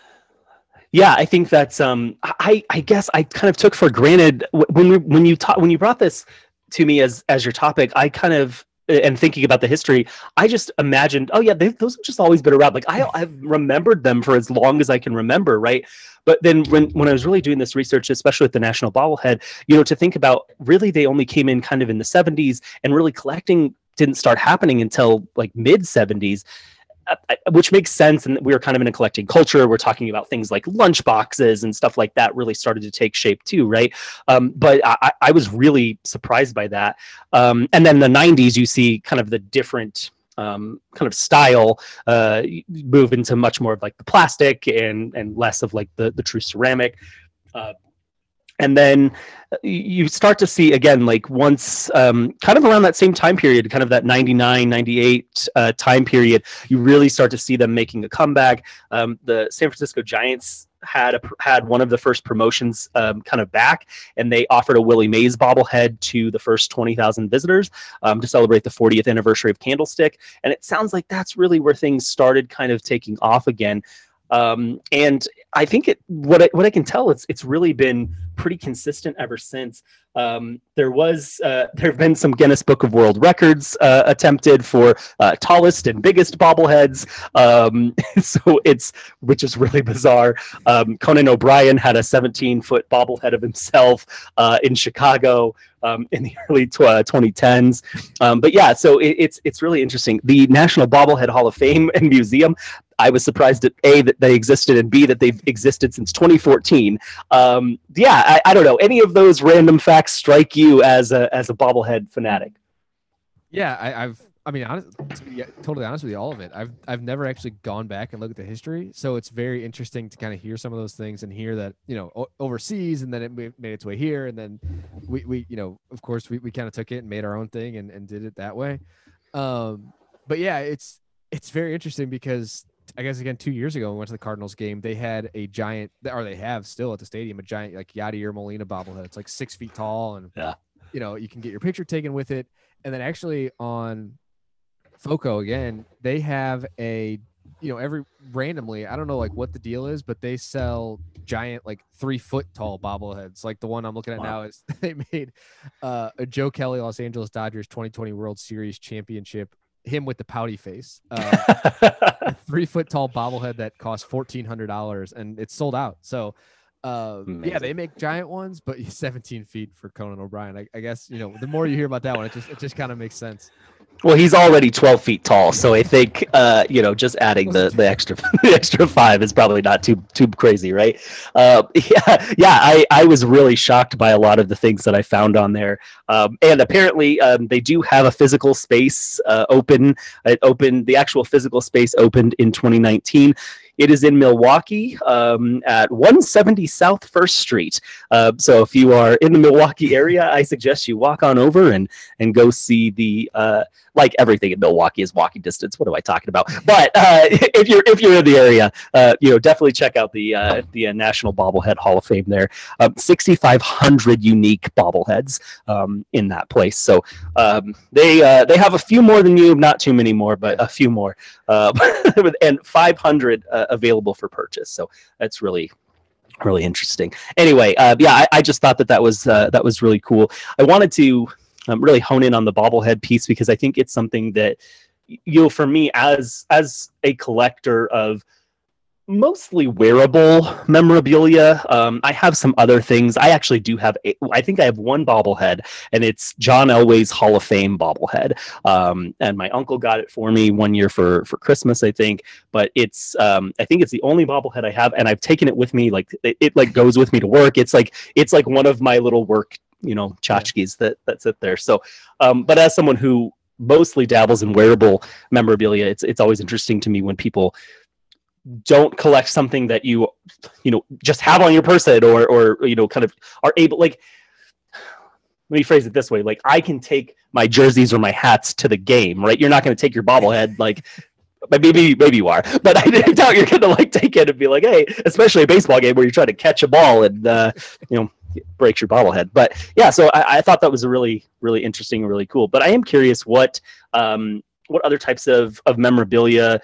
Yeah, I think that's um I I guess I kind of took for granted when we when you taught when you brought this to me as as your topic, I kind of and thinking about the history, I just imagined, oh yeah, those have just always been around. Like I I've remembered them for as long as I can remember, right? But then when when I was really doing this research, especially with the National Bobblehead, you know, to think about really they only came in kind of in the 70s and really collecting didn't start happening until like mid 70s uh, which makes sense. And we were kind of in a collecting culture. We're talking about things like lunch boxes and stuff like that really started to take shape too, right? Um, but I, I- was really surprised by that. Um, and then the 90s, you see kind of the different um, kind of style uh, move into much more of like the plastic and and less of like the the true ceramic. Uh, and then uh, you start to see again like once um, kind of around that same time period kind of that 99 98 uh, time period you really start to see them making a comeback. Um, the san francisco giants had a, had one of the first promotions um, kind of back and they offered a willie mays bobblehead to the first 20000 visitors um, to celebrate the 40th anniversary of candlestick. And it sounds like that's really where things started kind of taking off again. Um, and I think it what I, what I can tell it's it's really been pretty consistent ever since. Um, there was uh, there have been some Guinness Book of World Records uh, attempted for uh, tallest and biggest bobbleheads. Um, so it's which is really bizarre. Um, Conan O'Brien had a 17 foot bobblehead of himself uh, in Chicago um, in the early tw- uh, 2010s. Um, but yeah, so it, it's it's really interesting. The National Bobblehead Hall of Fame and Museum I was surprised at a that they existed and b that they've existed since 2014. Um, yeah, I, I don't know. Any of those random facts strike you as a as a bobblehead fanatic? Yeah, I, I've. I mean, honest, to be totally honest with you, all of it. I've I've never actually gone back and looked at the history, so it's very interesting to kind of hear some of those things and hear that you know o- overseas, and then it made its way here, and then we we you know of course we, we kind of took it and made our own thing and, and did it that way. Um, but yeah, it's it's very interesting because I guess again two years ago when we went to the Cardinals game, they had a giant, or they have still at the stadium a giant like Yadier Molina bobblehead. It's like six feet tall, and Yeah. you know you can get your picture taken with it. And then actually on Foco again, they have a you know every randomly I don't know like what the deal is, but they sell giant like three foot tall bobbleheads. Like the one I'm looking at Wow. now is they made uh, a Joe Kelly Los Angeles Dodgers 2020 World Series championship. Him with the pouty face, uh, a three foot tall bobblehead that costs fourteen hundred dollars, and it's sold out. So, uh, yeah, they make giant ones, but 17 feet for Conan O'Brien. I, I guess you know the more you hear about that one, it just it just kind of makes sense. Well, he's already 12 feet tall, so I think uh, you know just adding the the extra the extra five is probably not too too crazy, right? Uh, yeah, yeah. I I was really shocked by a lot of the things that I found on there, um, and apparently um, they do have a physical space uh, open. It opened the actual physical space opened in 2019. It is in Milwaukee um, at 170 South First Street. Uh, so if you are in the Milwaukee area, I suggest you walk on over and and go see the uh, like everything in Milwaukee is walking distance. What am I talking about? But uh, if you're if you're in the area, uh, you know definitely check out the uh, the uh, National Bobblehead Hall of Fame. There, um, 6,500 unique bobbleheads um, in that place. So um, they they have a few more than you, not too many more, but a few more, and 500 uh, available for purchase. So that's really really interesting. Anyway, uh, yeah, I, I just thought that that was uh, that was really cool. I wanted to um, really hone in on the bobblehead piece because I think it's something that you know for me as as a collector of mostly wearable memorabilia. Um, I have some other things. I actually do have. A, I think I have one bobblehead, and it's John Elway's Hall of Fame bobblehead. Um, and my uncle got it for me one year for for Christmas, I think. But it's. Um, I think it's the only bobblehead I have, and I've taken it with me. Like it, it like goes with me to work. It's like it's like one of my little work, you know, tchotchkes that that sit there. So, um, but as someone who mostly dabbles in wearable memorabilia, it's it's always interesting to me when people don't collect something that you you know just have on your person or or you know kind of are able like let me phrase it this way like i can take my jerseys or my hats to the game right? You're not going to take your bobblehead like maybe maybe you are but i doubt you're going to like take it and be like hey especially a baseball game where you're trying to catch a ball and uh, you know breaks your bobblehead. But yeah so I, I thought that was a really really interesting really cool. But i am curious what um what other types of of memorabilia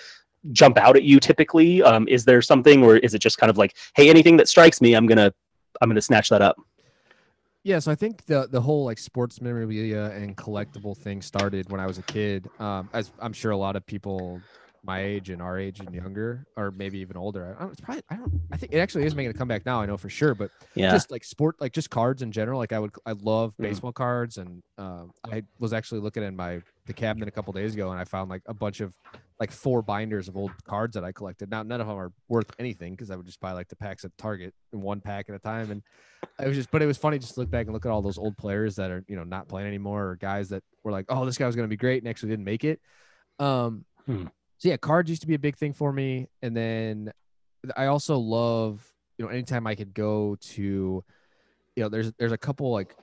jump out at you typically? Um, is there something, or is it just kind of like, hey, anything that strikes me, I'm gonna I'm gonna snatch that up? Yeah, so I think the the whole like sports memorabilia and collectible thing started when I was a kid. Um, as I'm sure a lot of people my age and our age and younger, or maybe even older. I don't, it's probably I don't. I think it actually is making a comeback now. I know for sure, but Yeah, just like sport, like just cards in general. Like I would, I love Mhm. baseball cards, and um, I was actually looking in my the cabinet a couple days ago, and I found like a bunch of like four binders of old cards that I collected. Now none of them are worth anything because I would just buy like the packs at Target in one pack at a time, and it was just. But it was funny just to look back and look at all those old players that are you know not playing anymore, or guys that were like, oh, this guy was going to be great and actually didn't make it. Um, Hmm. So yeah, cards used to be a big thing for me, and then I also love you know anytime I could go to, you know, there's there's a couple like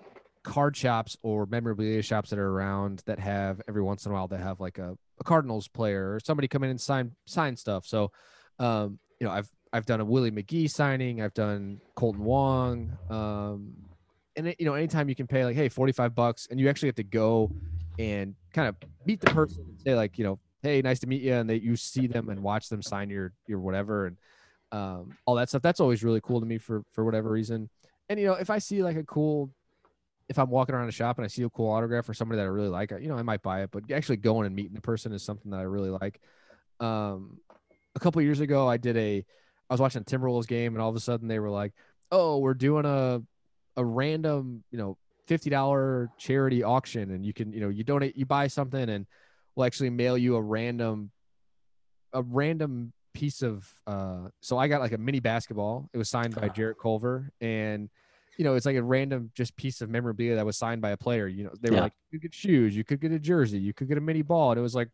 card shops or memorabilia shops that are around that have every once in a while they have like a, a Cardinals player or somebody come in and sign sign stuff. So, um, you know, I've I've done a Willie McGee signing, I've done Kolten Wong, um, and it, you know, anytime you can pay like hey forty five bucks, and you actually have to go and kind of meet the person and say like you know hey nice to meet you and that you see them and watch them sign your your whatever and um, all that stuff that's always really cool to me for for whatever reason. And you know if i see like a cool if i'm walking around a shop and i see a cool autograph for somebody that i really like you know i might buy it but actually going and meeting the person is something that i really like. Um a couple years ago i did a i was watching a timberwolves game and all of a sudden they were like oh we're doing a a random you know $50 charity auction and you can you know you donate you buy something and we'll actually mail you a random a random piece of uh so I got like a mini basketball. It was signed by Jarrett Culver and you know, it's like a random just piece of memorabilia that was signed by a player. You know, they were Yeah. like, you could get shoes, you could get a jersey, you could get a mini ball. And it was like,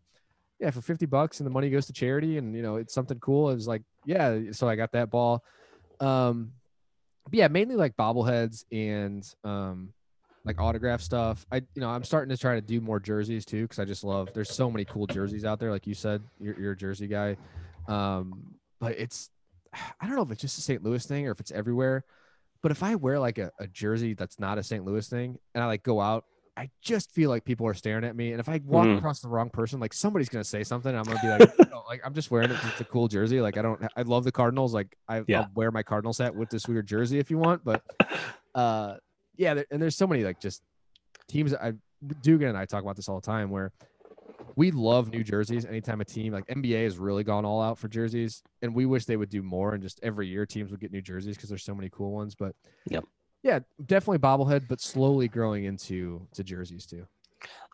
yeah, for 50 bucks and the money goes to charity and you know, it's something cool. It was like, yeah, so I got that ball. Um but yeah, mainly like bobbleheads and um like autograph stuff. I you know I'm starting to try to do more jerseys too because I just love. There's so many cool jerseys out there. Like you said, you're, you're a jersey guy, um, but it's I don't know if it's just a St. Louis thing or if it's everywhere. But if I wear like a, a jersey that's not a St. Louis thing and I like go out, I just feel like people are staring at me. And if I walk Mhm. across the wrong person, like somebody's gonna say something. And I'm gonna be like, "No, like I'm just wearing it. It's a cool jersey. Like I don't. I love the Cardinals. Like I, Yeah. I'll wear my Cardinals hat with this weird jersey if you want. But uh, yeah, there, and there's so many like just teams. I Dugan and I talk about this all the time where we love new jerseys. Anytime a team like NBA has really gone all out for jerseys, and we wish they would do more. And just every year teams would get new jerseys because there's so many cool ones. But Yep. yeah, definitely bobblehead, but slowly growing into to jerseys too.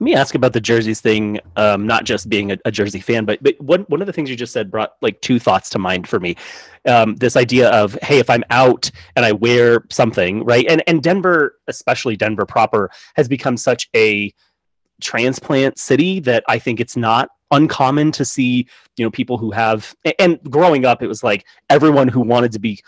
Let me ask about the jerseys thing. Um, not just being a, a Jersey fan, but but one one of the things you just said brought like two thoughts to mind for me. Um, this idea of hey, if I'm out and I wear something, right? And and Denver, especially Denver proper, has become such a transplant city that I think it's not uncommon to see you know people who have and growing up it was like everyone who wanted to be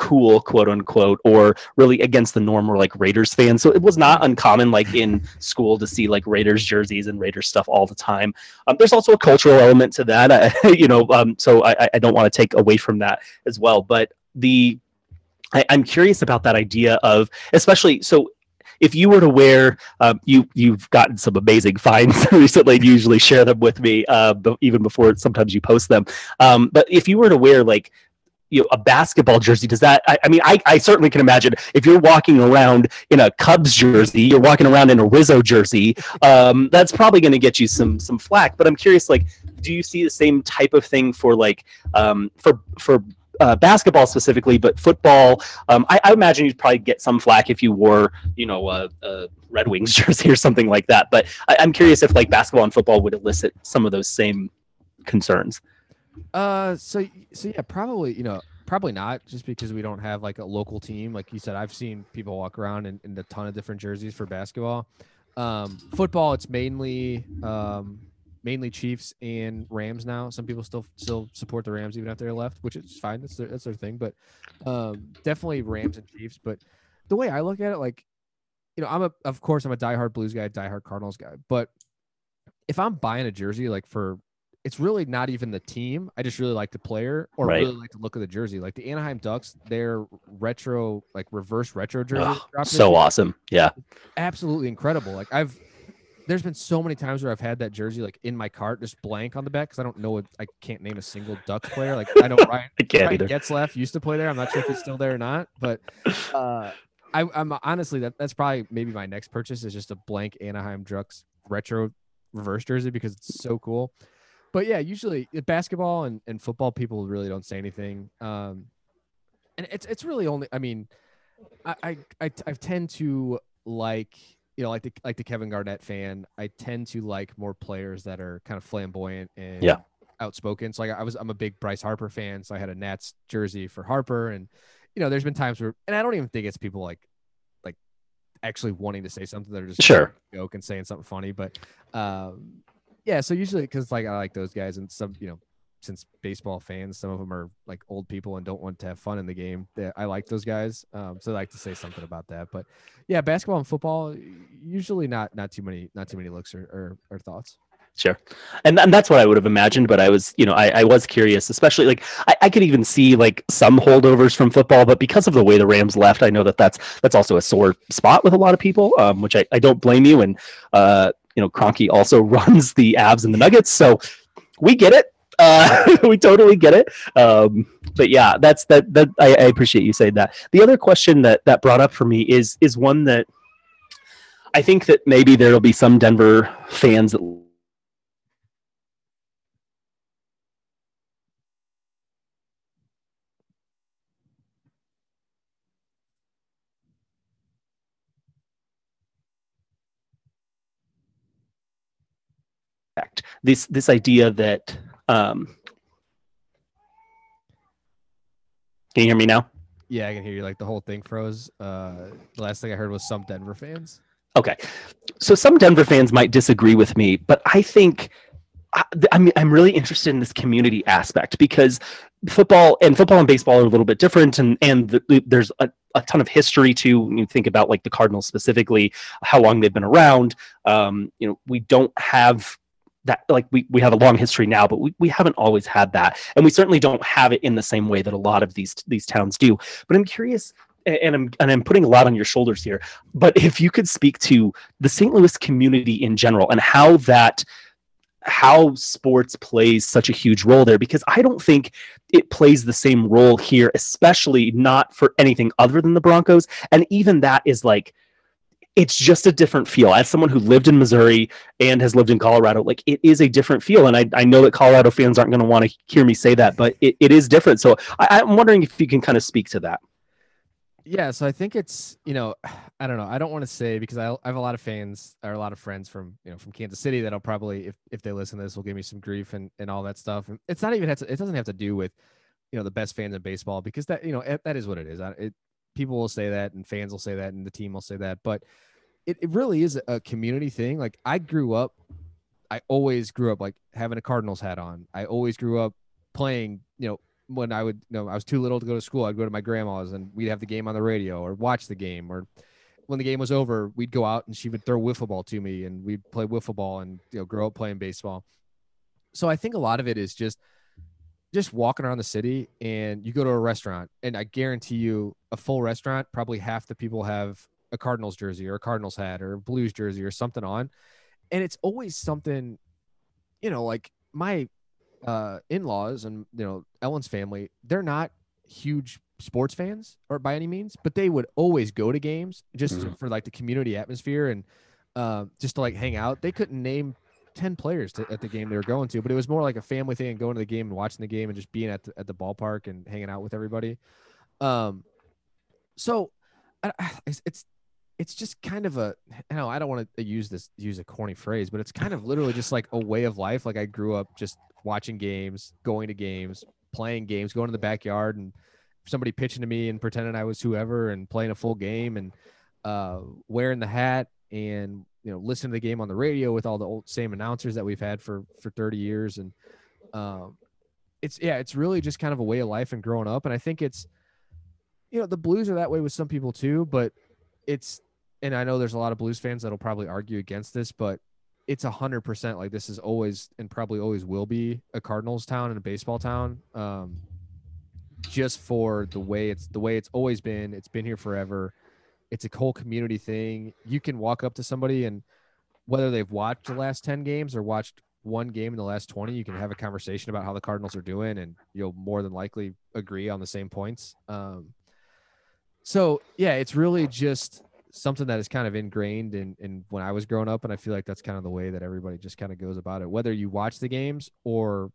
cool quote unquote or really against the norm were like raiders fans. So it was not uncommon like in school to see like raiders jerseys and raiders stuff all the time. Um, there's also a cultural element to that I, you know um, so i, I don't want to take away from that as well. But the I, i'm curious about that idea of especially so if you were to wear um, you you've gotten some amazing finds recently and usually share them with me uh, even before sometimes you post them. Um, but if you were to wear like you know, a basketball jersey does that I, I mean I, I certainly can imagine if you're walking around in a cubs jersey you're walking around in a rizzo jersey um, that's probably going to get you some some flack but i'm curious like do you see the same type of thing for like um, for for uh, basketball specifically, but football. Um, I, I, imagine you'd probably get some flack if you wore, you know, a, a Red Wings jersey or something like that. But I, am curious if like basketball and football would elicit some of those same concerns. Uh, so so yeah, probably you know probably not just because we don't have like a local team. Like you said i've seen people walk around in, in a ton of different jerseys for basketball. Um, football it's mainly um, mainly chiefs and rams now. Some people still still support the rams even after they're left which is fine. That's their, that's their thing. But um, definitely rams and chiefs. But the way i look at it like you know i'm a of course i'm a diehard blues guy diehard cardinals guy. But if i'm buying a jersey like for it's really not even the team. I just really like the player or right. really like the look of the jersey. Like the Anaheim Ducks, their retro, like reverse retro jersey. Oh, so awesome. Yeah. Absolutely incredible. Like I've, there's been so many times where I've had that jersey like in my cart, just blank on the back because I don't know. What, I can't name a single Ducks player. Like I know Ryan, I can't Ryan Getzlaf used to play there. I'm not sure if he's still there or not, but uh, I, I'm honestly that that's probably maybe my next purchase is just a blank Anaheim Ducks retro reverse jersey because it's so cool but yeah, usually uh, basketball and, and football, people really don't say anything. Um, and it's it's really only. I mean, I I I, I tend to like you know like the like the Kevin Garnett fan. I tend to like more players that are kind of flamboyant and yeah. outspoken. So like I was I'm a big Bryce Harper fan, so I had a Nats jersey for Harper, and you know there's been times where and I don't even think it's people like like actually wanting to say something. They're just sure joke and saying something funny, but um, yeah, so usually because like I like those guys, and some you know, since baseball fans, some of them are like old people and don't want to have fun in the game. They, I like those guys, um, so I like to say something about that. But yeah, basketball and football usually not not too many not too many looks or, or, or thoughts. Sure. And, and that's what I would have imagined, but I was, you know, I, I was curious, especially like I, I could even see like some holdovers from football, but because of the way the Rams left, I know that that's, that's also a sore spot with a lot of people, um, which I, I don't blame you. And, uh, you know, Kroenke also runs the Avs and the Nuggets, so we get it. Uh, we totally get it. Um, but yeah, that's that. That I, I, appreciate you saying that. The other question that that brought up for me is is one that I think that maybe there'll be some Denver fans that this this idea that um, can you hear me now? Yeah, I can hear you. Like the whole thing froze. Uh, the last thing I heard was some Denver fans. Okay, so some Denver fans might disagree with me, but I think I mean, I'm really interested in this community aspect because football and football and baseball are a little bit different, and and the, there's a, a ton of history to you think about like the Cardinals specifically, how long they've been around. Um, you know, we don't have that like we, we have a long history now but we, we haven't always had that and we certainly don't have it in the same way that a lot of these these towns do but i'm curious and I'm and I'm putting a lot on your shoulders here. But if you could speak to the St. Louis community in general and how that how sports plays such a huge role there because I don't think it plays the same role here, especially not for anything other than the Broncos. And even that is like it's just a different feel. As someone who lived in Missouri and has lived in Colorado, like it is a different feel. And I, I know that Colorado fans aren't going to want to hear me say that, but it, it is different. So I, I'm wondering if you can kind of speak to that. Yeah, so I think it's you know, I don't know. I don't want to say because I, I have a lot of fans or a lot of friends from you know from Kansas City that'll probably if if they listen to this will give me some grief and and all that stuff. And it's not even it doesn't have to do with you know the best fans in baseball because that you know it, that is what it is. It people will say that and fans will say that and the team will say that but it, it really is a community thing. Like i grew up i always grew up like having a cardinals hat on. I always grew up playing you know when i would you know i was too little to go to school i'd go to my grandma's and we'd have the game on the radio or watch the game or when the game was over we'd go out and she would throw wiffle ball to me and we'd play wiffle ball and you know grow up playing baseball. So i think a lot of it is just just walking around the city and you go to a restaurant and I guarantee you a full restaurant, probably half the people have a Cardinals jersey or a Cardinals hat or a Blues jersey or something on. And it's always something, you know, like my uh, in-laws and, you know, Ellen's family, they're not huge sports fans or by any means, but they would always go to games just mm-hmm. for like the community atmosphere and uh, just to like hang out. They couldn't name 10 players to, at the game they were going to, but it was more like a family thing and going to the game and watching the game and just being at the, at the ballpark and hanging out with everybody. Um, so I, I- it's, it's, it's just kind of a, I know I don't want to use this, use a corny phrase, but it's kind of literally just like a way of life. Like I grew up just watching games, going to games, playing games, going to the backyard and somebody pitching to me and pretending I was whoever and playing a full game and uh, wearing the hat and you know listening to the game on the radio with all the old same announcers that we've had for for 30 years and um, it's yeah it's really just kind of a way of life and growing up and I think it's you know the Blues are that way with some people too but it's and I know there's a lot of Blues fans that'll probably argue against this but it's a hundred percent like this is always and probably always will be a Cardinals town and a baseball town. Um, just for the way it's the way it's always been. It's been here forever. It's a whole community thing. You can walk up to somebody and whether they've watched the last 10 games or watched one game in the last 20, you can have a conversation about how the Cardinals are doing and you'll more than likely agree on the same points. Um, so yeah, it's really just something that is kind of ingrained in, in when I was growing up. And I feel like that's kind of the way that everybody just kind of goes about it, whether you watch the games or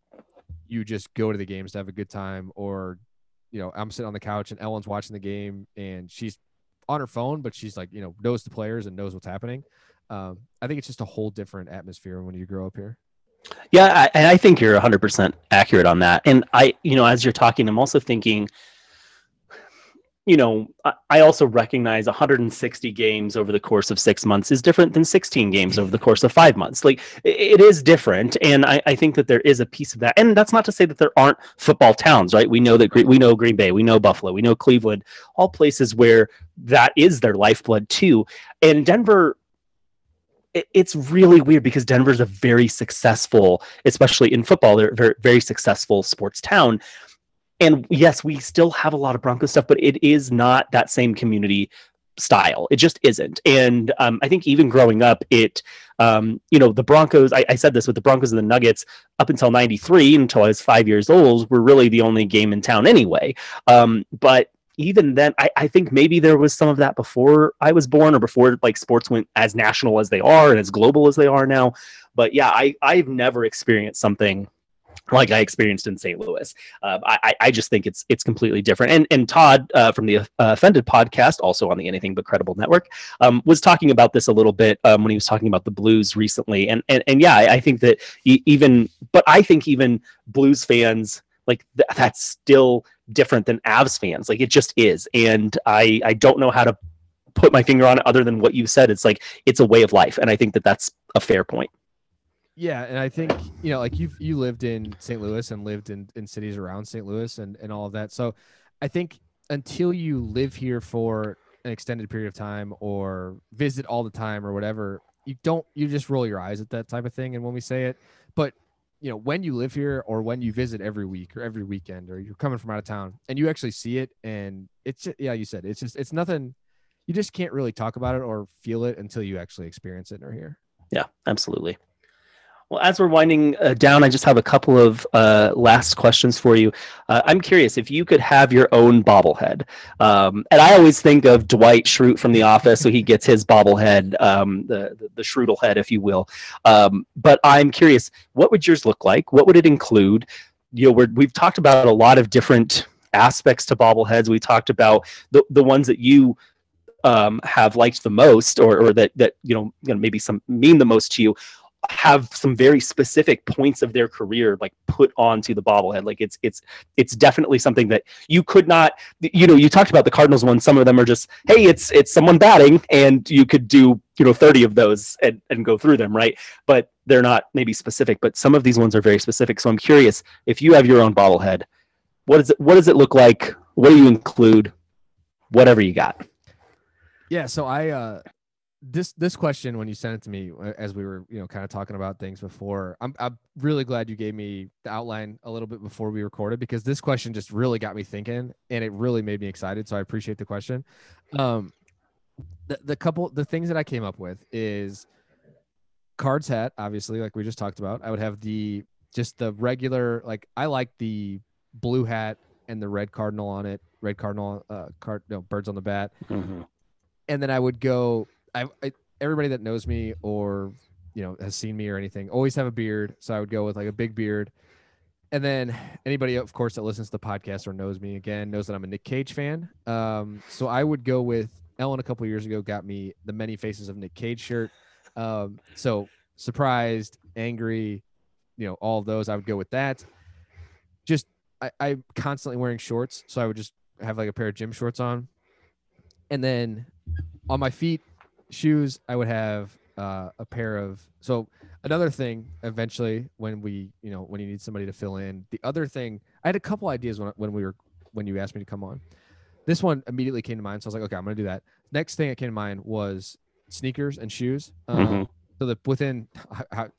you just go to the games to have a good time or, you know, I'm sitting on the couch and Ellen's watching the game and she's on her phone, but she's like, you know, knows the players and knows what's happening. Um, I think it's just a whole different atmosphere when you grow up here. Yeah, I, and I think you're 100% accurate on that. And I, you know, as you're talking, I'm also thinking, you know, I, also recognize 160 games over the course of six months is different than 16 games over the course of five months. Like it is different, and I, I think that there is a piece of that. And that's not to say that there aren't football towns, right? We know that we know Green Bay, we know Buffalo, we know Cleveland, all places where that is their lifeblood too. And Denver it's really weird because Denver's a very successful, especially in football, they're a very, very successful sports town. And yes, we still have a lot of Broncos stuff, but it is not that same community style. It just isn't. And um, I think even growing up, it, um, you know, the Broncos, I, I said this with the Broncos and the Nuggets up until 93, until I was five years old, were really the only game in town anyway. Um, but even then, I, I think maybe there was some of that before I was born or before like sports went as national as they are and as global as they are now. But yeah, I, I've never experienced something like I experienced in St. Louis. Uh, I, I- just think it's it's completely different. And and Todd uh, from the Offended podcast, also on the Anything But Credible network, um, was talking about this a little bit um, when he was talking about the Blues recently. And and and yeah, I, I think that even, but I think even Blues fans like th- that's still different than Avs fans. Like it just is. And I I don't know how to put my finger on it other than what you said. It's like it's a way of life, and I think that that's a fair point. Yeah, and I think you know, like you've you lived in St. Louis and lived in in cities around St. Louis and and all of that. So, I think until you live here for an extended period of time or visit all the time or whatever, you don't you just roll your eyes at that type of thing. And when we say it, but you know, when you live here or when you visit every week or every weekend or you're coming from out of town and you actually see it, and it's ju- yeah, you said it's just it's nothing. You just can't really talk about it or feel it until you actually experience it or hear. Yeah, absolutely. Well, as we're winding uh, down, I just have a couple of uh, last questions for you. Uh, I'm curious if you could have your own bobblehead. Um, and I always think of Dwight Schrute from The Office, so he gets his bobblehead, um, the, the the head, if you will. Um, but I'm curious, what would yours look like? What would it include? You know, we're, we've talked about a lot of different aspects to bobbleheads. We talked about the the ones that you um, have liked the most, or, or that that you know, you know maybe some mean the most to you have some very specific points of their career like put onto the bobblehead. Like it's it's it's definitely something that you could not you know you talked about the cardinals one some of them are just hey it's it's someone batting and you could do you know 30 of those and, and go through them right? But they're not maybe specific but some of these ones are very specific. So i'm curious if you have your own bobblehead what is it what does it look like? What do you include? Whatever you got. Yeah, so I uh this this question when you sent it to me uh, as we were you know kind of talking about things before I'm I'm really glad you gave me the outline a little bit before we recorded because this question just really got me thinking and it really made me excited so I appreciate the question. Um the, the couple the things that I came up with is cards hat obviously like we just talked about. I would have the just the regular like I like the blue hat and the red cardinal on it, red cardinal uh card no birds on the bat mm-hmm. and then I would go. I, I everybody that knows me or you know has seen me or anything always have a beard so i would go with like a big beard. And then anybody of course that listens to the podcast or knows me again knows that i'm a nick cage fan. Um, so i would go with ellen a couple years ago got me the many faces of nick cage shirt. Um, so surprised angry you know all those i would go with that. Just I, i'm constantly wearing shorts so i would just have like a pair of gym shorts on. And then on my feet shoes i would have uh, a pair of so another thing eventually when we you know when you need somebody to fill in the other thing i had a couple ideas when, when we were when you asked me to come on. This one immediately came to mind so i was like okay i'm gonna do that. Next thing that came to mind was sneakers and shoes. Um, Mhm. so that within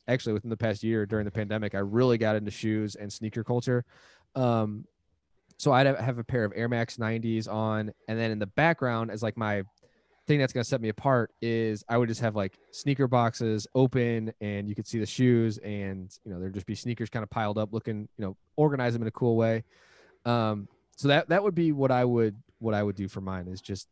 actually within the past year during the pandemic i really got into shoes and sneaker culture. Um so i'd have a pair of air max 90s on and then in the background as like my thing that's going to set me apart is i would just have like sneaker boxes open and you could see the shoes and you know there'd just be sneakers kind of piled up looking you know organize them in a cool way um so that that would be what i would what i would do for mine is just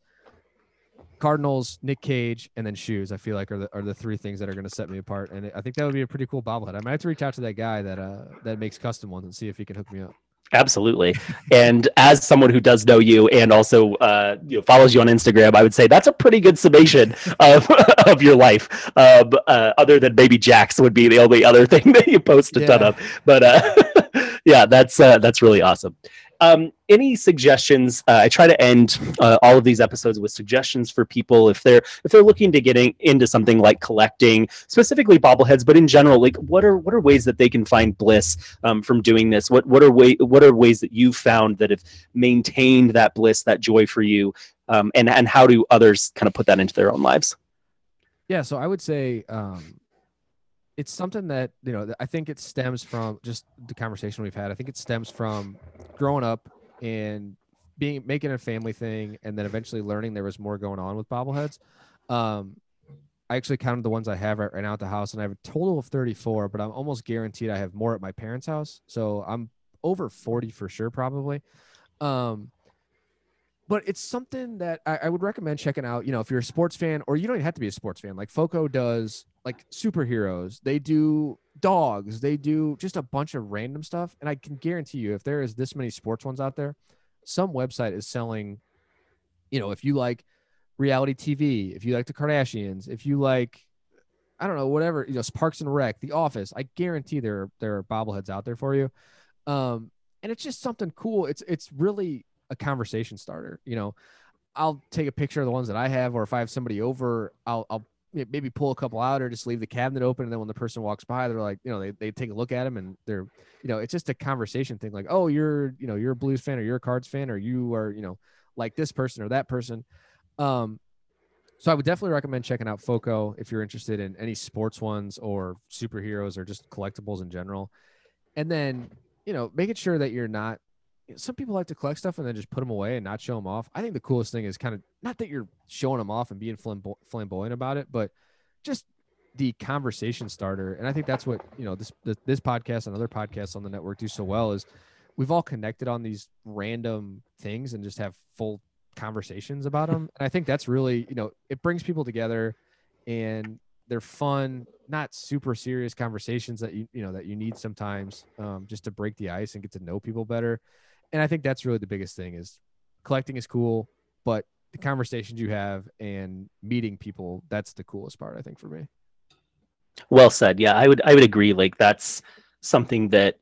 Cardinals, Nick Cage, and then shoes. I feel like are the are the three things that are going to set me apart, and I think that would be a pretty cool bobblehead. I might have to reach out to that guy that uh that makes custom ones and see if he can hook me up. Absolutely. And as someone who does know you and also uh, you know, follows you on Instagram, I would say that's a pretty good summation of, of your life. Um, uh, other than maybe Jax would be the only other thing that you post a ton of. But uh, yeah, that's uh, that's really awesome. Um, any suggestions? Uh, I try to end uh, all of these episodes with suggestions for people if they're if they're looking to getting into something like collecting, specifically bobbleheads, but in general, like what are what are ways that they can find bliss um, from doing this? What what are way what are ways that you've found that have maintained that bliss, that joy for you, um, and and how do others kind of put that into their own lives? Yeah, so I would say um, it's something that you know I think it stems from just the conversation we've had. I think it stems from growing up and being making a family thing, and then eventually learning there was more going on with bobbleheads. Um, I actually counted the ones I have right, now at the house, and I have a total of 34, but I'm almost guaranteed I have more at my parents' house. So I'm over 40 for sure, probably. Um, but it's something that I, I would recommend checking out. You know, if you're a sports fan, or you don't even have to be a sports fan. Like Foco does, like superheroes. They do dogs. They do just a bunch of random stuff. And I can guarantee you, if there is this many sports ones out there, some website is selling. You know, if you like reality TV, if you like the Kardashians, if you like, I don't know, whatever, you know, Parks and Rec, The Office, I guarantee there there are bobbleheads out there for you. Um, and it's just something cool. It's it's really a conversation starter. You know, I'll take a picture of the ones that I have, or if I have somebody over, I'll I'll maybe pull a couple out or just leave the cabinet open. And then when the person walks by, they're like, you know, they, they take a look at them and they're, you know, it's just a conversation thing. Like, oh, you're, you know, you're a Blues fan or you're a Cards fan or you are, you know, like this person or that person. Um, so I would definitely recommend checking out Foco if you're interested in any sports ones or superheroes or just collectibles in general. And then, you know, making sure that you're not some people like to collect stuff and then just put them away and not show them off. I think the coolest thing is kind of not that you're showing them off and being flambo- flamboyant about it, but just the conversation starter. And I think that's what you know this this, this podcast and other podcasts on the network do so well is we've all connected on these random things and just have full conversations about them. And I think that's really you know it brings people together and they're fun, not super serious conversations that you you know that you need sometimes um, just to break the ice and get to know people better and I think that's really the biggest thing is collecting is cool, but the conversations you have and meeting people, that's the coolest part, I think, for me. Well said. Yeah, I would I would agree. Like that's something that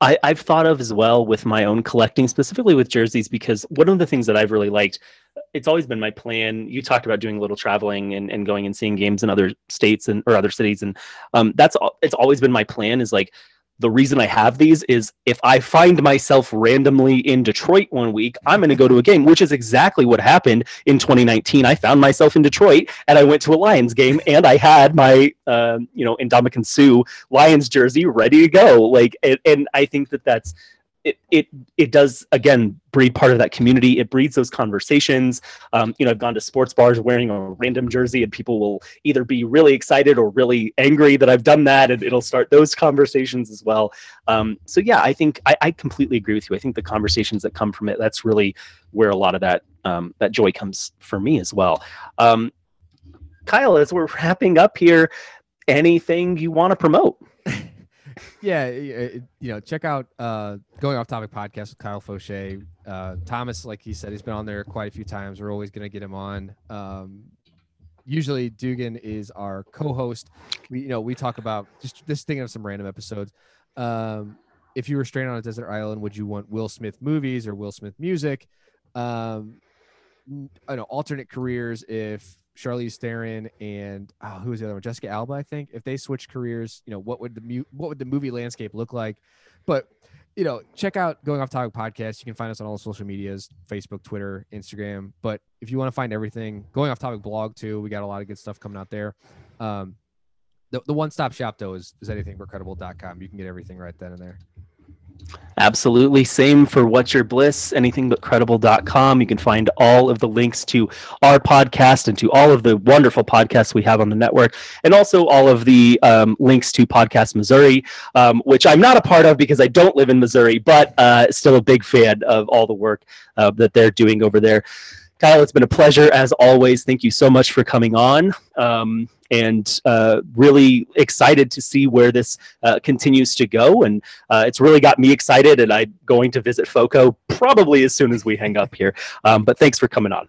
I, I've thought of as well with my own collecting, specifically with jerseys, because one of the things that I've really liked, it's always been my plan. You talked about doing a little traveling and, and going and seeing games in other states and or other cities, and um, that's it's always been my plan. Is like the reason I have these is if I find myself randomly in Detroit one week, I'm going to go to a game, which is exactly what happened in 2019. I found myself in Detroit and I went to a Lions game and I had my, uh, you know, Ndamukong Suh Lions jersey ready to go. Like, and, and I think that that's, it, it it does again breed part of that community. It breeds those conversations. Um, you know, I've gone to sports bars wearing a random jersey, and people will either be really excited or really angry that I've done that, and it'll start those conversations as well. Um, so yeah, I think I, I completely agree with you. I think the conversations that come from it that's really where a lot of that um, that joy comes for me as well. Um, Kyle, as we're wrapping up here, anything you want to promote. yeah, you know, check out uh, Going Off Topic podcast with Kyle Fauché. Uh, Thomas, like he said, he's been on there quite a few times. We're always going to get him on. Um, usually, Dugan is our co-host. We, you know, we talk about just just thinking of some random episodes. Um, if you were stranded on a desert island, would you want Will Smith movies or Will Smith music? Um, I know alternate careers if Charlize Theron and oh, who was the other one? Jessica Alba, I think. If they switch careers, you know, what would the mu- what would the movie landscape look like? But you know, check out Going Off Topic podcast. You can find us on all the social medias: Facebook, Twitter, Instagram. But if you want to find everything, Going Off Topic blog too. We got a lot of good stuff coming out there. Um, the, the one stop shop though is, is anythingbutcredible.com. You can get everything right then and there. Absolutely. Same for What's Your Bliss, anythingbutcredible.com. You can find all of the links to our podcast and to all of the wonderful podcasts we have on the network, and also all of the um, links to Podcast Missouri, um, which I'm not a part of because I don't live in Missouri, but uh, still a big fan of all the work uh, that they're doing over there. Kyle, it's been a pleasure as always. Thank you so much for coming on. Um, and uh, really excited to see where this uh, continues to go. And uh, it's really got me excited, and I'm going to visit FOCO probably as soon as we hang up here. Um, but thanks for coming on.